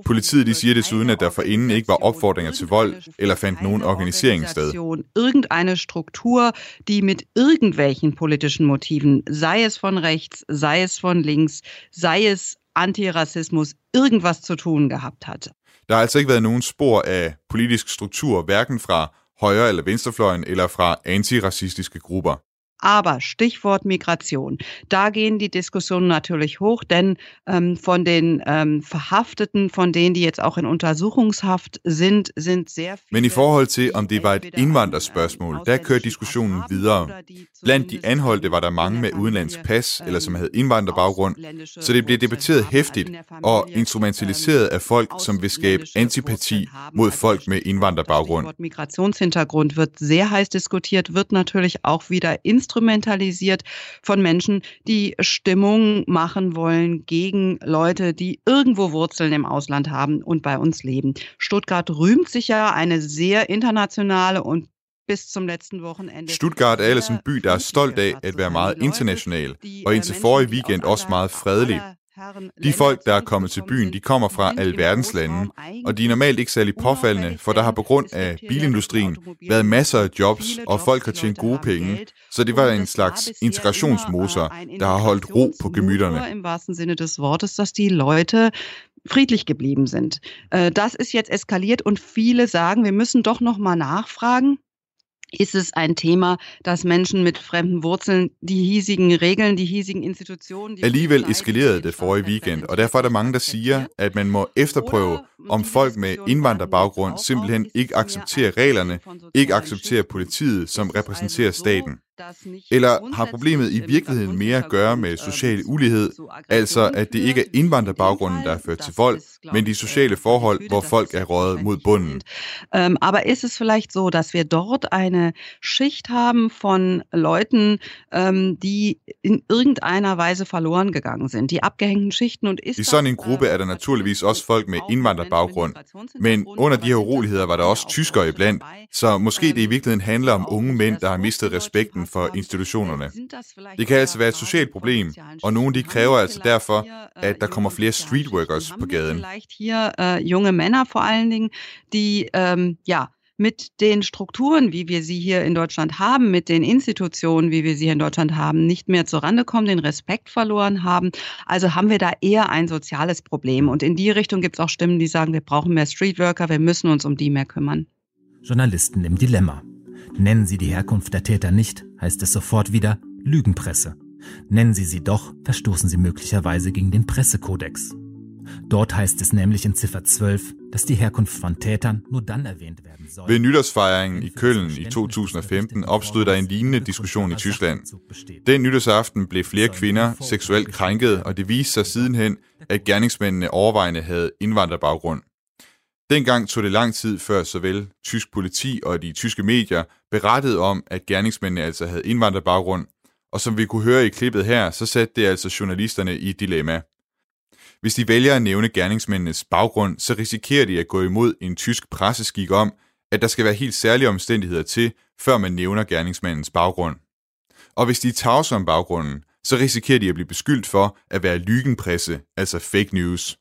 Politiet de siger desuden, at der forinden ikke var opfordringer til vold eller fandt nogen organisering sted. Irgendeine Struktur, die mit irgendwelchen politischen Motiven, sei es von rechts, sei es von links, sei es Antirassismus irgendwas zu tun gehabt hat. Der har altså ikke været nogen spor af politisk struktur, hverken fra højre- eller venstrefløjen eller fra antirassistiske grupper. Aber Stichwort Migration, da gehen die Diskussionen natürlich hoch, denn ähm, von den ähm, Verhafteten, von denen, die jetzt auch in Untersuchungshaft sind, sind sehr viele... Men i forhold til, om det var et indvandrerspørgsmål, der kører diskussionen videre. Blandt de anholdte var der mange med udenlandsk pas, eller som havde indvandrerbaggrund, så det blev debatteret hæftigt og instrumentaliseret af folk, som vil skabe antipati mod folk med indvandrerbaggrund. Migrationshintergrund wird sehr heiß diskutiert, wird natürlich auch wieder instrumentalisiert von Menschen, die Stimmung machen wollen gegen Leute, die irgendwo Wurzeln im Ausland haben und bei uns leben. Stuttgart rühmt sich ja eine sehr internationale und bis zum letzten Wochenende. Stuttgart er ellers en by, der er stolt af at være meget international, og indtil forrige weekend også meget fredelig. De folk, der er kommet til byen, de kommer fra alverdens lande, og de er normalt ikke særlig påfaldende, for der har på grund af bilindustrien været masser af jobs, og folk har tjent gode penge, så det var en slags integrationsmotor, der har holdt ro på gemytterne. Im wahrsten Sinne des Wortes, dass die Leute friedlich geblieben sind. Äh, Das ist jetzt eskaliert und viele sagen, wir müssen doch noch mal nachfragen. Ist es ein Thema, dass Menschen mit fremden Wurzeln die hiesigen Regeln, die hiesigen Institutionen... Die Alligevel eskalerede det forrige weekend, og derfor er der mange, der siger, at man må efterprøve, om folk med indvandrerbaggrund simpelthen ikke accepterer reglerne, ikke accepterer politiet, som repræsenterer staten. Eller har problemet i virkeligheden mere at gøre med social ulighed, altså at det ikke er indvandrerbagrunden, der er ført til vold, men de sociale forhold, hvor folk er røget mod bunden. Ähm, aber ist es vielleicht so, dass wir dort eine Schicht haben von Leuten, ähm, die in irgendeiner Weise verloren gegangen sind, die abgehängten Schichten und ist I sådan en gruppe er der naturligvis også folk med indvandrerbaggrund, men under de her uroligheder var der også tyskere iblandt, så måske det i virkeligheden handler om unge mænd, der har mistet respekten for institutionerne. Det kan altså være et socialt problem, og nogle de kræver altså derfor, at der kommer flere streetworkers på gaden. vielleicht hier äh, junge Männer vor allen Dingen, die ähm, ja mit den Strukturen, wie wir sie hier in Deutschland haben, mit den Institutionen, wie wir sie hier in Deutschland haben, nicht mehr zurande kommen, den Respekt verloren haben. Also haben wir da eher ein soziales Problem. Und in die Richtung gibt es auch Stimmen, die sagen, wir brauchen mehr Streetworker, wir müssen uns um die mehr kümmern. Journalisten im Dilemma. Nennen Sie die Herkunft der Täter nicht, heißt es sofort wieder Lügenpresse. Nennen Sie sie doch, verstoßen Sie möglicherweise gegen den Pressekodex. Dort heißt es nämlich in Ziffer 12, dass die Herkunft von Täteren nur dann erwähnt werden soll. Ved nytårsfejringen i Køln i 2015 opstod der en lignende diskussion i Tyskland. Den nytårsaften blev flere kvinder seksuelt krænket, og det viste sig sidenhen, at gerningsmændene overvejende havde indvandrerbaggrund. Dengang tog det lang tid før såvel tysk politi og de tyske medier berettede om, at gerningsmændene altså havde indvandrerbaggrund, og som vi kunne høre i klippet her, så satte det altså journalisterne i et dilemma. Hvis de vælger at nævne gerningsmændenes baggrund, så risikerer de at gå imod en tysk presseskik om, at der skal være helt særlige omstændigheder til, før man nævner gerningsmandens baggrund. Og hvis de tavser om baggrunden, så risikerer de at blive beskyldt for at være lygenpresse, altså fake news.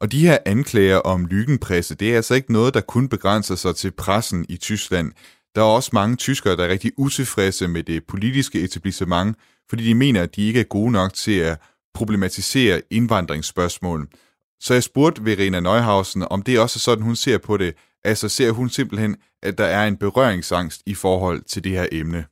Og de her anklager om lygenpresse, det er altså ikke noget, der kun begrænser sig til pressen i Tyskland. Der er også mange tyskere, der er rigtig utilfredse med det politiske etablissement, fordi de mener, at de ikke er gode nok til at problematisere indvandringsspørgsmål. Så jeg spurgte Verena Neuhausen, om det også er sådan, hun ser på det. Altså ser hun simpelthen, at der er en berøringsangst i forhold til det her emne?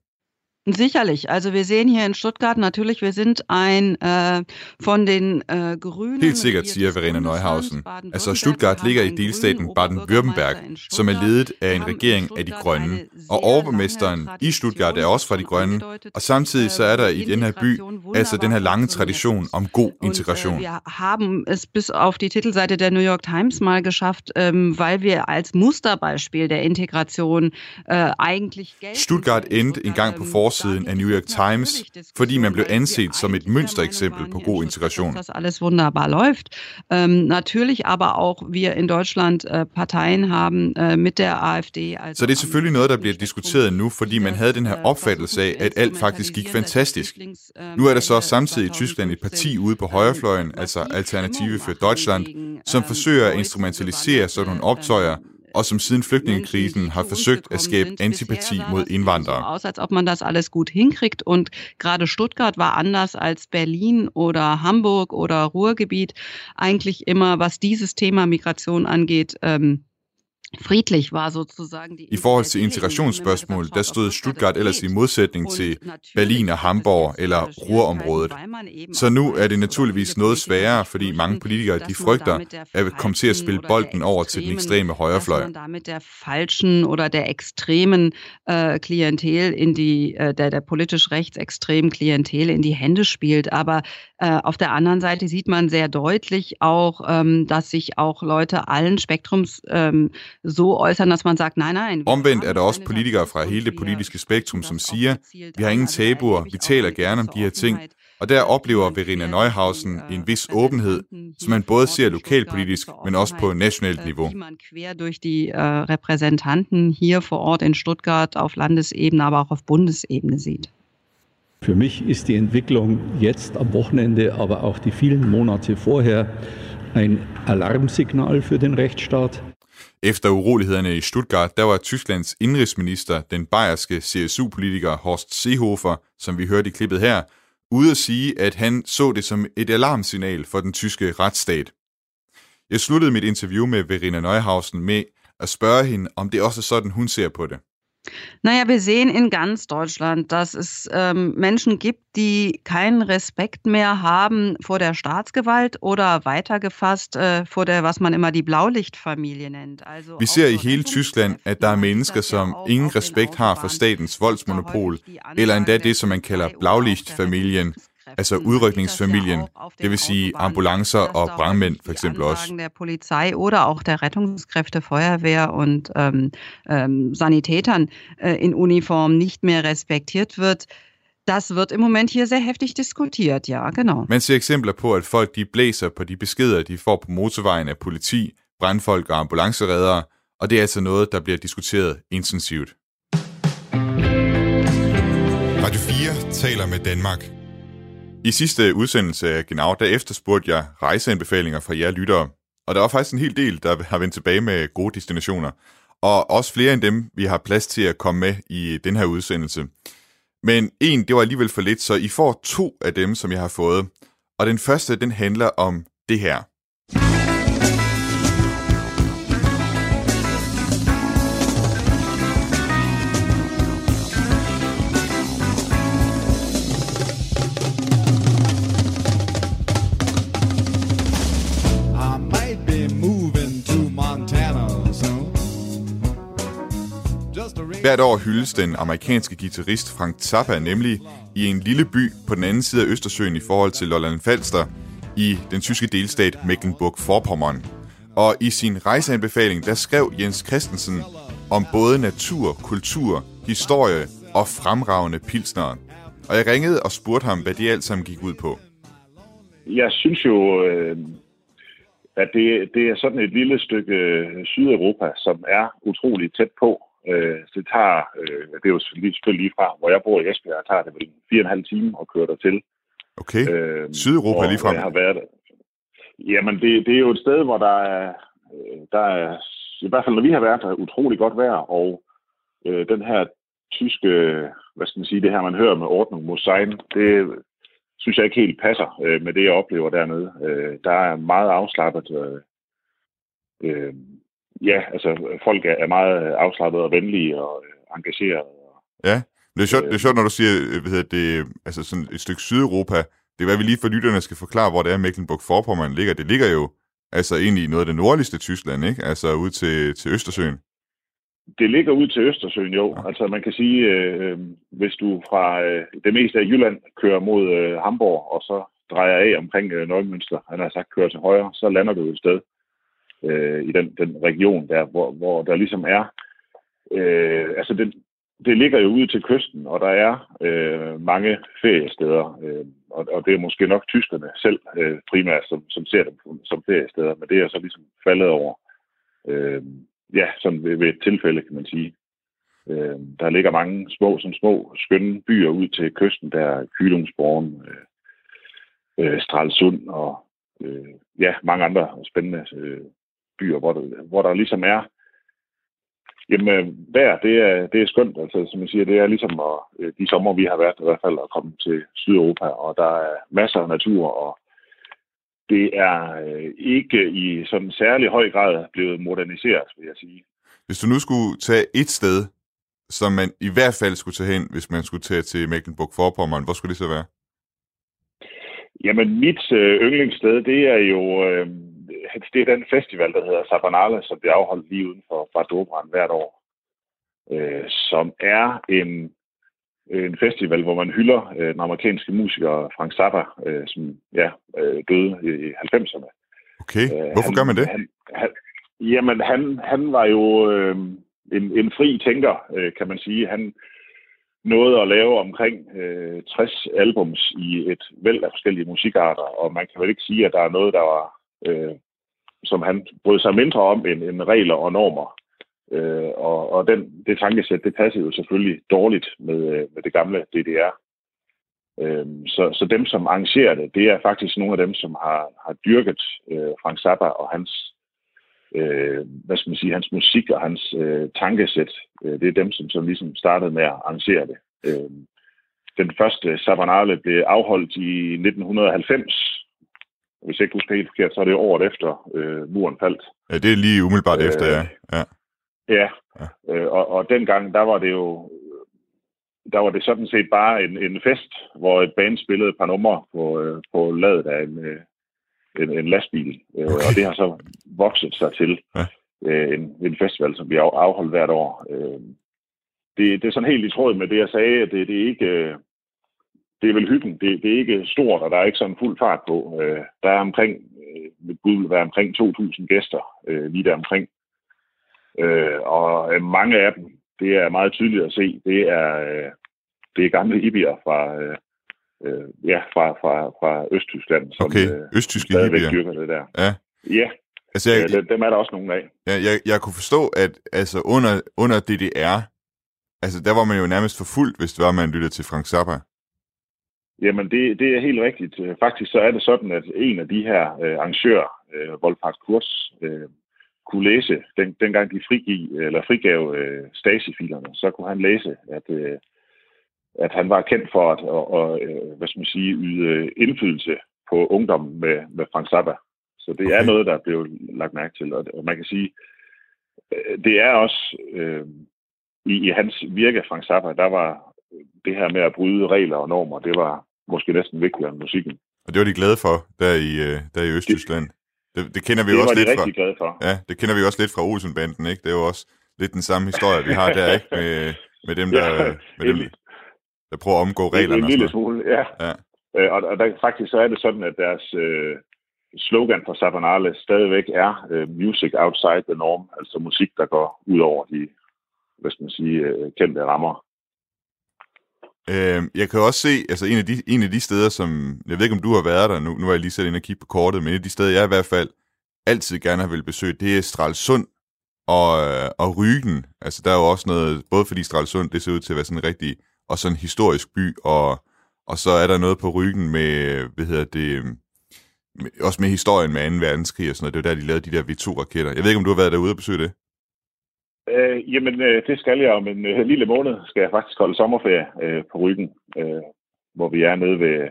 Sicherlich. Also wir sehen hier in Stuttgart natürlich, wir sind ein äh, von den äh, Grünen... Siger Verena Neuhausen. Altså Stuttgart ligger i delstaten Baden-Württemberg, som er ledet af en regering af de grønne. Og overborgmesteren i Stuttgart er også fra de grønne. Og samtidig så er der i den her by altså den her lange tradition om god integration. Wir haben es bis auf die Titelseite der New York Times mal geschafft, ähm, weil wir als Musterbeispiel der Integration äh, eigentlich... Stuttgart endte en gang på forsiden af New York Times, fordi man blev anset som et mønstereksempel på god integration. Alles wunderbar läuft. Ähm, natürlich aber auch wir in Deutschland äh, Parteien haben äh, mit der AfD. Så det er selvfølgelig noget, der bliver diskuteret nu, fordi man havde den her opfattelse af, at alt faktisk gik fantastisk. Nu er der så samtidig i Tyskland et parti ude på højrefløjen, altså Alternative for Deutschland, som forsøger at instrumentalisere sådan nogle optøjer, og som siden flygtningekrisen har forsøgt at skabe antipati mod indvandrere. Aus, als ob man das alles gut hinkriegt und gerade Stuttgart war anders als Berlin oder Hamburg oder Ruhrgebiet eigentlich immer, was dieses Thema Migration angeht, ähm, friedlich var sozusagen I forhold til integrationsspørgsmål, der stod Stuttgart ellers i modsætning til Berlin og Hamburg eller Ruhrområdet. Så nu er det naturligvis noget sværere, fordi mange politikere de frygter at komme til at spille bolden over til den ekstreme højrefløj. Der falschen oder der extremen äh, Klientel in die, äh, der, der politisch rechtsextremen Klientel in die Hände spielt. Aber äh, auf der anderen Seite sieht man sehr deutlich auch, ähm, dass sich auch Leute allen Spektrums så äußern, dass man sagt, nej, nej. Omvendt er der også politikere fra hele det politiske spektrum, som siger, vi har ingen tabuer, vi taler gerne om de her ting, og der oplever Verena Neuhausen en vis åbenhed, som man både ser lokalpolitisk, men også på nationalt niveau. Man quer durch die äh, Repräsentanten hier vor Ort in Stuttgart auf Landesebene, aber auch auf Bundesebene sieht. Für mich ist die Entwicklung jetzt am Wochenende, aber auch die vielen Monate vorher ein Alarmsignal für den Rechtsstaat. Efter urolighederne i Stuttgart, der var Tysklands indrigsminister, den bayerske CSU-politiker Horst Seehofer, som vi hørte i klippet her, ude at sige, at han så det som et alarmsignal for den tyske retsstat. Jeg sluttede mit interview med Verena Neuhausen med at spørge hende, om det også er sådan, hun ser på det. Naja, wir sehen in ganz Deutschland, dass es ähm, Menschen gibt, die keinen Respekt mehr haben vor der Staatsgewalt oder weitergefasst äh, vor der, was man immer die Blaulichtfamilie nennt. Also Vi ser i hele Tyskland, at der er mennesker, som ingen respekt har for statens voldsmonopol, eller endda det, som man kalder Blaulichtfamilien, altså udrykningsfamilien, det vil sige ambulancer og brandmænd for eksempel også. der Polizei oder auch der Rettungskräfte, Feuerwehr und ähm, ähm, Sanitätern äh, in Uniform nicht mehr respektiert wird. Das wird im Moment hier sehr heftig diskutiert, ja, genau. Man ser eksempler på, at folk de blæser på de beskeder, de får på motorvejen af politi, brandfolk og ambulancereddere, og det er altså noget, der bliver diskuteret intensivt. Radio 4 taler med Danmark. I sidste udsendelse af Genau, der efterspurgte jeg rejseanbefalinger fra jer lyttere, og der var faktisk en hel del, der har vendt tilbage med gode destinationer. og også flere end dem, vi har plads til at komme med i den her udsendelse. Men en, det var alligevel for lidt, så I får to af dem, som jeg har fået. Og den første, den handler om det her. Hvert år hyldes den amerikanske guitarist Frank Zappa nemlig i en lille by på den anden side af Østersøen i forhold til Lolland Falster i den tyske delstat Mecklenburg-Vorpommern. Og i sin rejseanbefaling, der skrev Jens Christensen om både natur, kultur, historie og fremragende pilsnere. Og jeg ringede og spurgte ham, hvad de alt sammen gik ud på. Jeg synes jo, øh, at det, det er sådan et lille stykke øh, Sydeuropa, som er utroligt tæt på Øh, så det tager, øh, det er jo selvfølgelig lige fra, hvor jeg bor i Esbjerg, tager det vel fire og en halv time at køre dertil. Okay, øh, Sydeuropa lige fra. Jeg har været Jamen, det, det er jo et sted, hvor der er, øh, der er, i hvert fald når vi har været der, utrolig godt vejr, og øh, den her tyske, hvad skal man sige, det her, man hører med Ordnung Mosein, det synes jeg ikke helt passer øh, med det, jeg oplever dernede. Øh, der er meget afslappet øh, øh, ja, altså folk er meget afslappede og venlige og øh, engagerede. Ja, det er, sjovt, det er sjovt, når du siger, øh, hvad hedder det, altså sådan et stykke Sydeuropa. Det er hvad vi lige for lytterne skal forklare, hvor det er Mecklenburg-Vorpommern ligger. Det ligger jo altså egentlig i noget af det nordligste Tyskland, ikke? Altså ud til, til Østersøen. Det ligger ud til Østersøen, jo. Ja. Altså man kan sige, øh, hvis du fra øh, det meste af Jylland kører mod øh, Hamburg, og så drejer af omkring øh, Nøgmønster, han har sagt kører til højre, så lander du et sted øh, i den, den region der, hvor, hvor der ligesom er, øh, altså det, det ligger jo ude til kysten, og der er øh, mange feriesteder, øh, og, og det er måske nok tyskerne selv øh, primært, som, som ser dem som feriesteder, men det er så ligesom faldet over, øh, ja, sådan ved, ved et tilfælde, kan man sige. Øh, der ligger mange små, som små, skønne byer ud til kysten, der er Kylungsborgen, øh, øh, Stralsund og øh, ja, mange andre spændende øh, byer, hvor der, hvor der ligesom er Jamen, vejr, det er, det er skønt. Altså, som jeg siger, det er ligesom at, øh, de sommer, vi har været i hvert fald, at komme til Sydeuropa, og der er masser af natur, og det er øh, ikke i sådan særlig høj grad blevet moderniseret, vil jeg sige. Hvis du nu skulle tage et sted, som man i hvert fald skulle tage hen, hvis man skulle tage til Mecklenburg-Vorpommern, hvor skulle det så være? Jamen, mit øh, yndlingssted, det er jo øh, det er den festival, der hedder Sabanale, som bliver afholdt lige uden for, for Dobran hvert år. Øh, som er en, en festival, hvor man hylder øh, den amerikanske musiker Frank Zappa, øh, som ja, øh, døde i, i 90'erne. Okay, øh, hvorfor han, gør man det? Han, han, jamen, han, han var jo øh, en, en fri tænker, øh, kan man sige. Han nåede at lave omkring øh, 60 albums i et væld af forskellige musikarter, og man kan vel ikke sige, at der er noget, der var øh, som han brød sig mindre om end, end regler og normer. Øh, og og den, det tankesæt, det passede jo selvfølgelig dårligt med, øh, med det gamle DDR. Øh, så, så dem, som arrangerer det, det er faktisk nogle af dem, som har, har dyrket øh, Frank Zappa og hans, øh, hvad skal man sige, hans musik og hans øh, tankesæt. Øh, det er dem, som, som ligesom startede med at arrangere det. Øh, den første Sabanale blev afholdt i 1990, hvis jeg ikke husker helt forkert, så er det året efter øh, muren faldt. Ja, det er lige umiddelbart øh, efter, ja. Ja, ja. ja. Øh, og, og dengang, der var det jo der var det sådan set bare en, en fest, hvor et band spillede et par numre på, øh, på ladet af en, øh, en, en lastbil. Øh, okay. Og det har så vokset sig til ja. øh, en, en festival, som vi afholdt hvert år. Øh, det, det er sådan helt i tråd med det, jeg sagde. Det, det er ikke... Øh, det er vel hyggen. Det, det er ikke stort, og der er ikke sådan fuld fart på. Øh, der er omkring, øh, Gud vil være omkring 2.000 gæster øh, lige der omkring. Øh, og øh, mange af dem, det er meget tydeligt at se, det er, øh, det er gamle hippier fra, øh, øh, ja, fra, fra, fra Østtyskland, som okay. øh, Østtyske hippier. dyrker det der. Ja. Ja, altså, jeg, ja dem er der også nogle af. Ja, jeg, jeg kunne forstå, at altså, under, under DDR, altså, der var man jo nærmest forfulgt, hvis det var, man lyttede til Frank Zappa. Jamen, det, det er helt rigtigt. Faktisk så er det sådan, at en af de her øh, arrangører, øh, Wolfhard Kurs, øh, kunne læse, den, dengang de frigiv, eller frigav øh, Stasi-filerne, så kunne han læse, at, øh, at han var kendt for at og, og, øh, hvad skal man sige, yde indflydelse på ungdommen med, med Frank Zappa. Så det okay. er noget, der er blevet lagt mærke til. Og, og man kan sige, øh, det er også øh, i, i hans virke, Frank Zappa, der var det her med at bryde regler og normer, det var måske næsten vigtigere end musikken. Og det var de glade for, der i, øh, der i Østtyskland. Det, det kender vi det også var de lidt fra. glade for. Ja, det kender vi også lidt fra Olsenbanden, ikke? Det er jo også lidt den samme historie, vi har der, ikke? Med, med dem, der, Ja, med dem, der prøver at omgå reglerne. En lille smule, ja. Ja. Øh, Og, og der, faktisk så er det sådan, at deres øh, slogan for Sabanale stadigvæk er øh, music outside the norm, altså musik, der går ud over de, hvad skal man sige, øh, kendte rammer. Øh, jeg kan også se, altså en af, de, en af de steder, som, jeg ved ikke om du har været der, nu, nu har jeg lige sat ind og kigge på kortet, men et af de steder, jeg i hvert fald altid gerne har vil besøge, det er Stralsund og, øh, og Rygen. Altså der er jo også noget, både fordi Stralsund, det ser ud til at være sådan en rigtig, og sådan en historisk by, og, og så er der noget på Rygen med, hvad hedder det, med, også med historien med 2. verdenskrig og sådan noget, det var der, de lavede de der V2-raketter. Jeg ved ikke, om du har været derude og besøge det? Øh, jamen, øh, det skal jeg om en øh, lille måned. Skal jeg faktisk holde sommerferie øh, på Ryggen, øh, hvor vi er nede ved...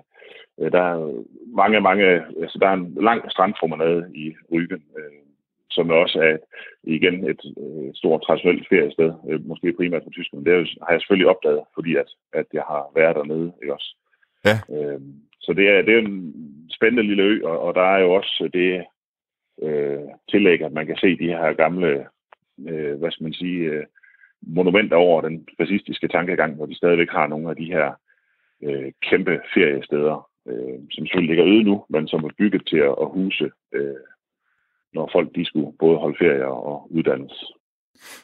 Øh, der er mange, mange... Altså, der er en lang strandpromenade i Ryggen, øh, som også er igen et øh, stort traditionelt feriested, øh, måske primært for Tyskland. Det har jeg selvfølgelig opdaget, fordi at, at jeg har været dernede, ikke også? Ja. Øh, så det er, det er en spændende lille ø, og, og der er jo også det øh, tillæg, at man kan se de her gamle øh, hvad skal man sige, øh, monumenter over den fascistiske tankegang, hvor de stadigvæk har nogle af de her øh, kæmpe feriesteder, øh, som selvfølgelig ligger øde nu, men som er bygget til at, at huse, øh, når folk de skulle både holde ferie og uddannes.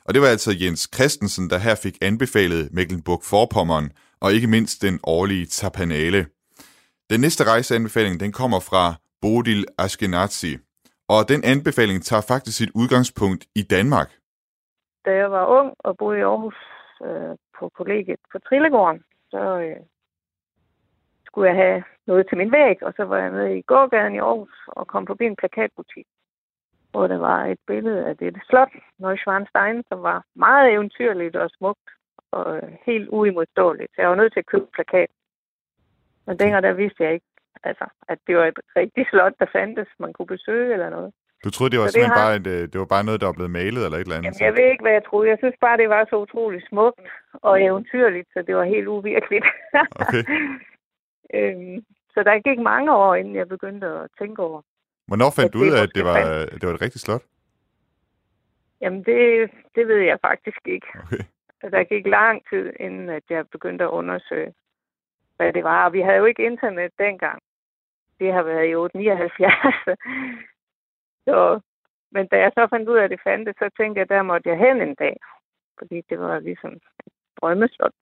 Og det var altså Jens Christensen, der her fik anbefalet Mecklenburg-Vorpommern, og ikke mindst den årlige Tapanale. Den næste rejseanbefaling, den kommer fra Bodil Ashkenazi, og den anbefaling tager faktisk sit udgangspunkt i Danmark. Da jeg var ung og boede i Aarhus øh, på kollegiet på Trillegården, så øh, skulle jeg have noget til min væg, og så var jeg med i gågaden i Aarhus og kom forbi en plakatbutik, hvor der var et billede af det slot, Neuschwanstein, som var meget eventyrligt og smukt og øh, helt uimodståeligt. Så jeg var nødt til at købe plakat. Men dengang der vidste jeg ikke, altså, at det var et rigtigt slot, der fandtes, man kunne besøge eller noget. Du troede, det var Så det simpelthen har- bare, et, øh, det var bare noget, der var blevet malet eller et eller andet? Jamen, jeg ved ikke, hvad jeg troede. Jeg synes bare, det var så utroligt smukt og eventyrligt, så det var helt uvirkeligt. Okay. øhm, så der gik mange år, inden jeg begyndte at tænke over. Hvornår fandt du ud af, at det var, det var et rigtigt slot? Jamen, det, det ved jeg faktisk ikke. Okay. Der gik lang tid, inden at jeg begyndte at undersøge, hvad det var. Og vi havde jo ikke internet dengang. Det har været i 879. så, men da jeg så fandt ud af, at det fandtes, så tænkte jeg, der måtte jeg hen en dag. Fordi det var ligesom et drømmeslot.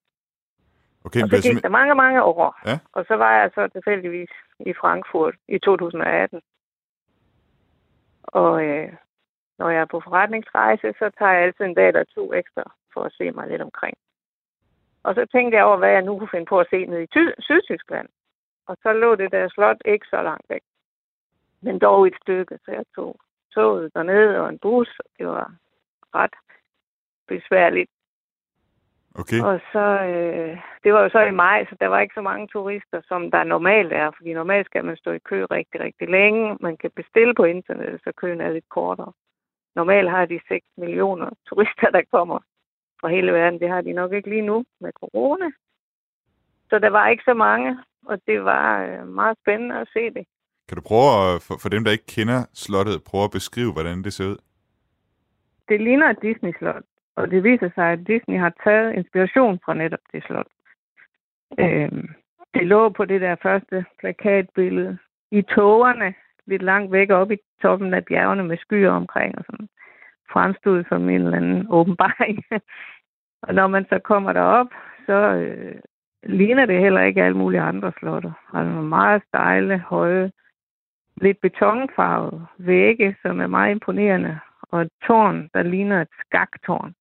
Okay, Og så gik der mange, mange år. Ja. Og så var jeg så tilfældigvis i Frankfurt i 2018. Og øh, når jeg er på forretningsrejse, så tager jeg altid en dag eller to ekstra for at se mig lidt omkring. Og så tænkte jeg over, hvad jeg nu kunne finde på at se ned i Ty- Sydtyskland. Og så lå det der slot ikke så langt væk. Men dog et stykke, så jeg tog toget dernede og en bus. og Det var ret besværligt. Okay. Og så, øh, det var jo så i maj, så der var ikke så mange turister, som der normalt er, fordi normalt skal man stå i kø rigtig, rigtig længe. Man kan bestille på internettet, så køen er lidt kortere. Normalt har de 6 millioner turister, der kommer fra hele verden. Det har de nok ikke lige nu med corona. Så der var ikke så mange, og det var øh, meget spændende at se det. Kan du prøve, at, for, for dem, der ikke kender slottet, prøve at beskrive, hvordan det ser ud? Det ligner et Disney-slot, og det viser sig, at Disney har taget inspiration fra netop det slot. Øhm, det lå på det der første plakatbillede i togerne, lidt langt væk oppe i toppen af bjergene med skyer omkring og sådan fremstod som en eller anden åbenbaring. og når man så kommer derop, så øh, ligner det heller ikke alle mulige andre slotter. Altså nogle meget stejle, høje, lidt betonfarvede vægge, som er meget imponerende, og et tårn, der ligner et skaktårn.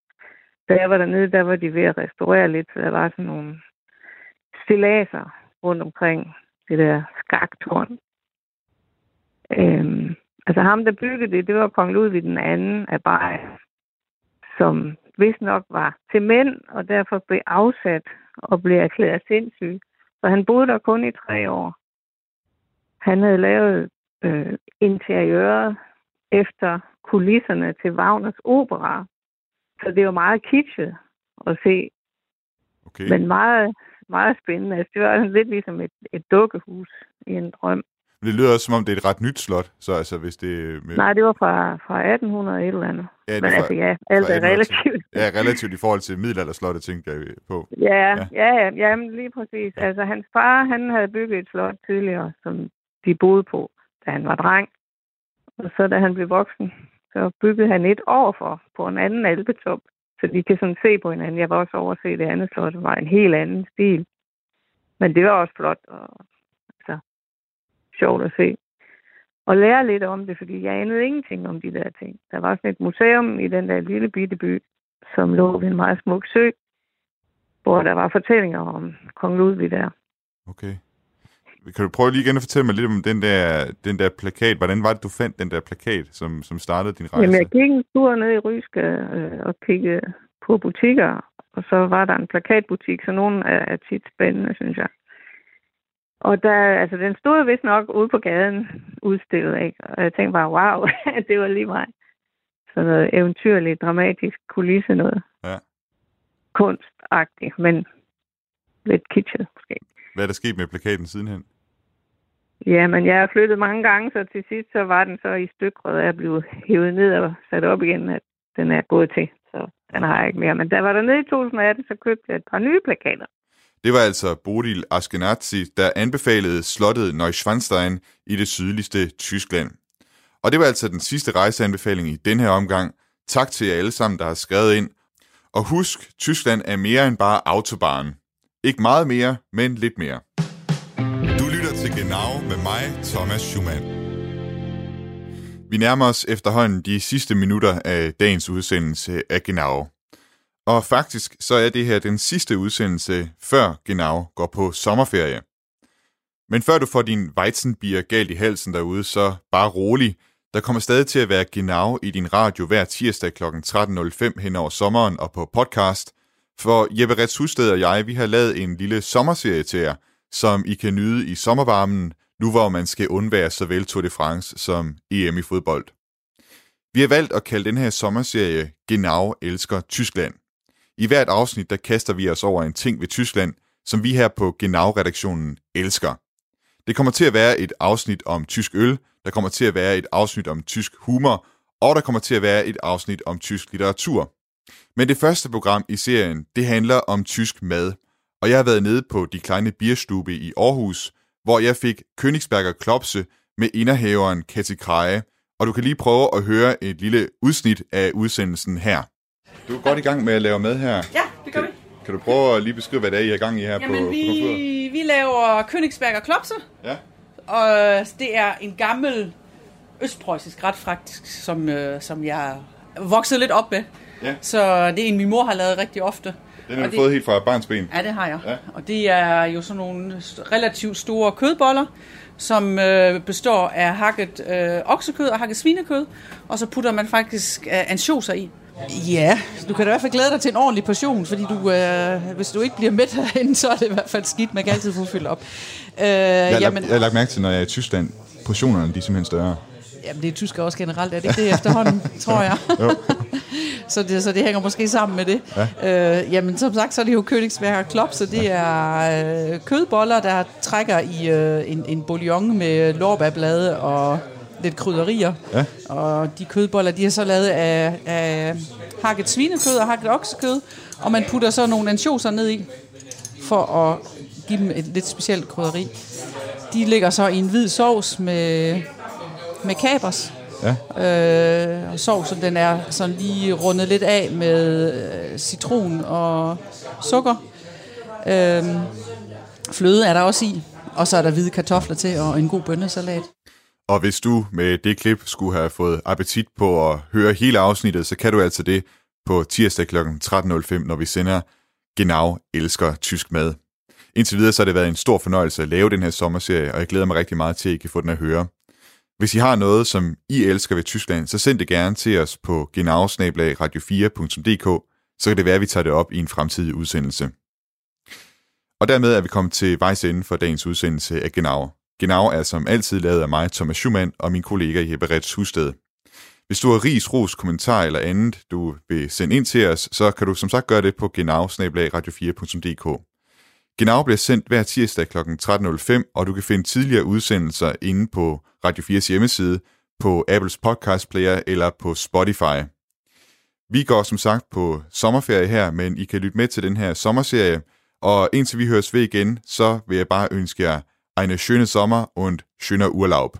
Da jeg var dernede, der var de ved at restaurere lidt, så der var sådan nogle stilaser rundt omkring det der skaktårn. Øhm, Altså ham, der byggede det, det var kong Ludvig den anden af Bayern, som vist nok var til mænd, og derfor blev afsat og blev erklæret sindssyg. Så han boede der kun i tre år. Han havde lavet øh, interiøret efter kulisserne til Wagners opera. Så det var meget kitschet at se. Okay. Men meget, meget spændende. Altså, det var lidt ligesom et, et dukkehus i en drøm. Men det lyder også, som om det er et ret nyt slot, så altså hvis det... Med... Nej, det var fra, fra 1800 et eller andet. Ja, det Men er fra- altså ja, alt er 1800 relativt. Ja, relativt i forhold til middelalderslottet, tænker jeg på. Ja, ja, ja, ja men lige præcis. Altså, hans far, han havde bygget et slot tidligere, som de boede på, da han var dreng. Og så da han blev voksen, så byggede han et år for på en anden alpetop. Så de kan sådan se på hinanden. Jeg var også over at se det andet slot. Det var en helt anden stil. Men det var også flot og altså, sjovt at se. Og lære lidt om det, fordi jeg anede ingenting om de der ting. Der var sådan et museum i den der lille bitte by, som lå ved en meget smuk sø, hvor der var fortællinger om kong Ludvig der. Okay. Kan du prøve lige igen at fortælle mig lidt om den der, den der plakat? Hvordan var det, du fandt den der plakat, som, som startede din rejse? Jamen, jeg gik en tur ned i Ryske øh, og kiggede på butikker, og så var der en plakatbutik, så nogle er, er tit spændende, synes jeg. Og der, altså, den stod vist nok ude på gaden udstillet, ikke? Og jeg tænkte bare, wow, det var lige mig. Sådan noget eventyrligt, dramatisk kulisse noget. Ja. Kunstagtigt, men lidt kitschet måske. Hvad er der sket med plakaten sidenhen? Ja, men jeg har flyttet mange gange, så til sidst så var den så i stykker, og jeg blev hævet ned og sat op igen, at den er gået til. Så den har jeg ikke mere. Men der var der nede i 2018, så købte jeg et par nye plakater. Det var altså Bodil Askenazi, der anbefalede slottet Neuschwanstein i det sydligste Tyskland. Og det var altså den sidste rejseanbefaling i den her omgang. Tak til jer alle sammen, der har skrevet ind. Og husk, Tyskland er mere end bare autobahn. Ikke meget mere, men lidt mere. Genau med mig, Thomas Schumann. Vi nærmer os efterhånden de sidste minutter af dagens udsendelse af Genau. Og faktisk så er det her den sidste udsendelse, før Genau går på sommerferie. Men før du får din Weizenbier galt i halsen derude, så bare rolig. Der kommer stadig til at være Genau i din radio hver tirsdag kl. 13.05 hen over sommeren og på podcast. For Jeppe Rets Husted og jeg, vi har lavet en lille sommerserie til jer, som I kan nyde i sommervarmen, nu hvor man skal undvære såvel Tour de France som EM i fodbold. Vi har valgt at kalde den her sommerserie Genau elsker Tyskland. I hvert afsnit, der kaster vi os over en ting ved Tyskland, som vi her på Genau-redaktionen elsker. Det kommer til at være et afsnit om tysk øl, der kommer til at være et afsnit om tysk humor, og der kommer til at være et afsnit om tysk litteratur. Men det første program i serien, det handler om tysk mad, og jeg har været nede på De Kleine Bierstube i Aarhus, hvor jeg fik Königsberger Klopse med inderhaveren Katty Kreje, og du kan lige prøve at høre et lille udsnit af udsendelsen her. Du er godt i gang med at lave mad her. Ja, det gør vi. Kan du prøve at lige beskrive, hvad det er, I er i gang i her på, Jamen, på vi, kontoret? vi laver Königsberger Klopse. Ja. Og det er en gammel østpreussisk ret faktisk, som, øh, som jeg voksede lidt op med. Ja. Så det er en, min mor har lavet rigtig ofte. Den har Og du fået helt fra barns ben. Ja, det har jeg. Ja. Og det er jo sådan nogle relativt store kødboller, som øh, består af hakket øh, oksekød og hakket svinekød, og så putter man faktisk øh, ansjoser i. Ja, du kan da i hvert fald glæde dig til en ordentlig portion, fordi du, øh, hvis du ikke bliver mæt herinde, så er det i hvert fald skidt. Man kan altid få fyldt op. Øh, Jeg har, jamen, lagt, jeg har lagt mærke til, når jeg er i Tyskland, portionerne de er simpelthen større. jamen, det er tysker også generelt, er det ikke det efterhånden, tror jeg? Jo. Så, det, så det hænger måske sammen med det. Ja. Øh, jamen, som sagt, så er det jo Königsberger Klop, så det er øh, kødboller, der trækker i øh, en, en bouillon med lårbærblade og lidt krydderier. Ja. Og de kødboller, de er så lavet af, af hakket svinekød og hakket oksekød, og man putter så nogle ansjoser ned i, for at give dem et lidt specielt krydderi. De ligger så i en hvid sovs med, med kapers. Ja. Øh, og sovsen, den er sådan lige rundet lidt af med øh, citron og sukker. Øh, fløde er der også i. Og så er der hvide kartofler til og en god bønnesalat. Og hvis du med det klip skulle have fået appetit på at høre hele afsnittet, så kan du altså det på tirsdag kl. 13.05, når vi sender Genau elsker tysk mad. Indtil videre så har det været en stor fornøjelse at lave den her sommerserie, og jeg glæder mig rigtig meget til, at I kan få den at høre. Hvis I har noget, som I elsker ved Tyskland, så send det gerne til os på genau-radio4.dk, så kan det være, at vi tager det op i en fremtidig udsendelse. Og dermed er vi kommet til vejs ende for dagens udsendelse af Genau. Genau er som altid lavet af mig, Thomas Schumann, og min kollega Jeppe Rets Husted. Hvis du har ris, ros, kommentar eller andet, du vil sende ind til os, så kan du som sagt gøre det på genau radio4.dk. Genau bliver sendt hver tirsdag kl. 13.05, og du kan finde tidligere udsendelser inde på Radio 4's hjemmeside, på Apples podcast player eller på Spotify. Vi går som sagt på sommerferie her, men I kan lytte med til den her sommerserie, og indtil vi høres ved igen, så vil jeg bare ønske jer eine schöne Sommer und schöner Urlaub.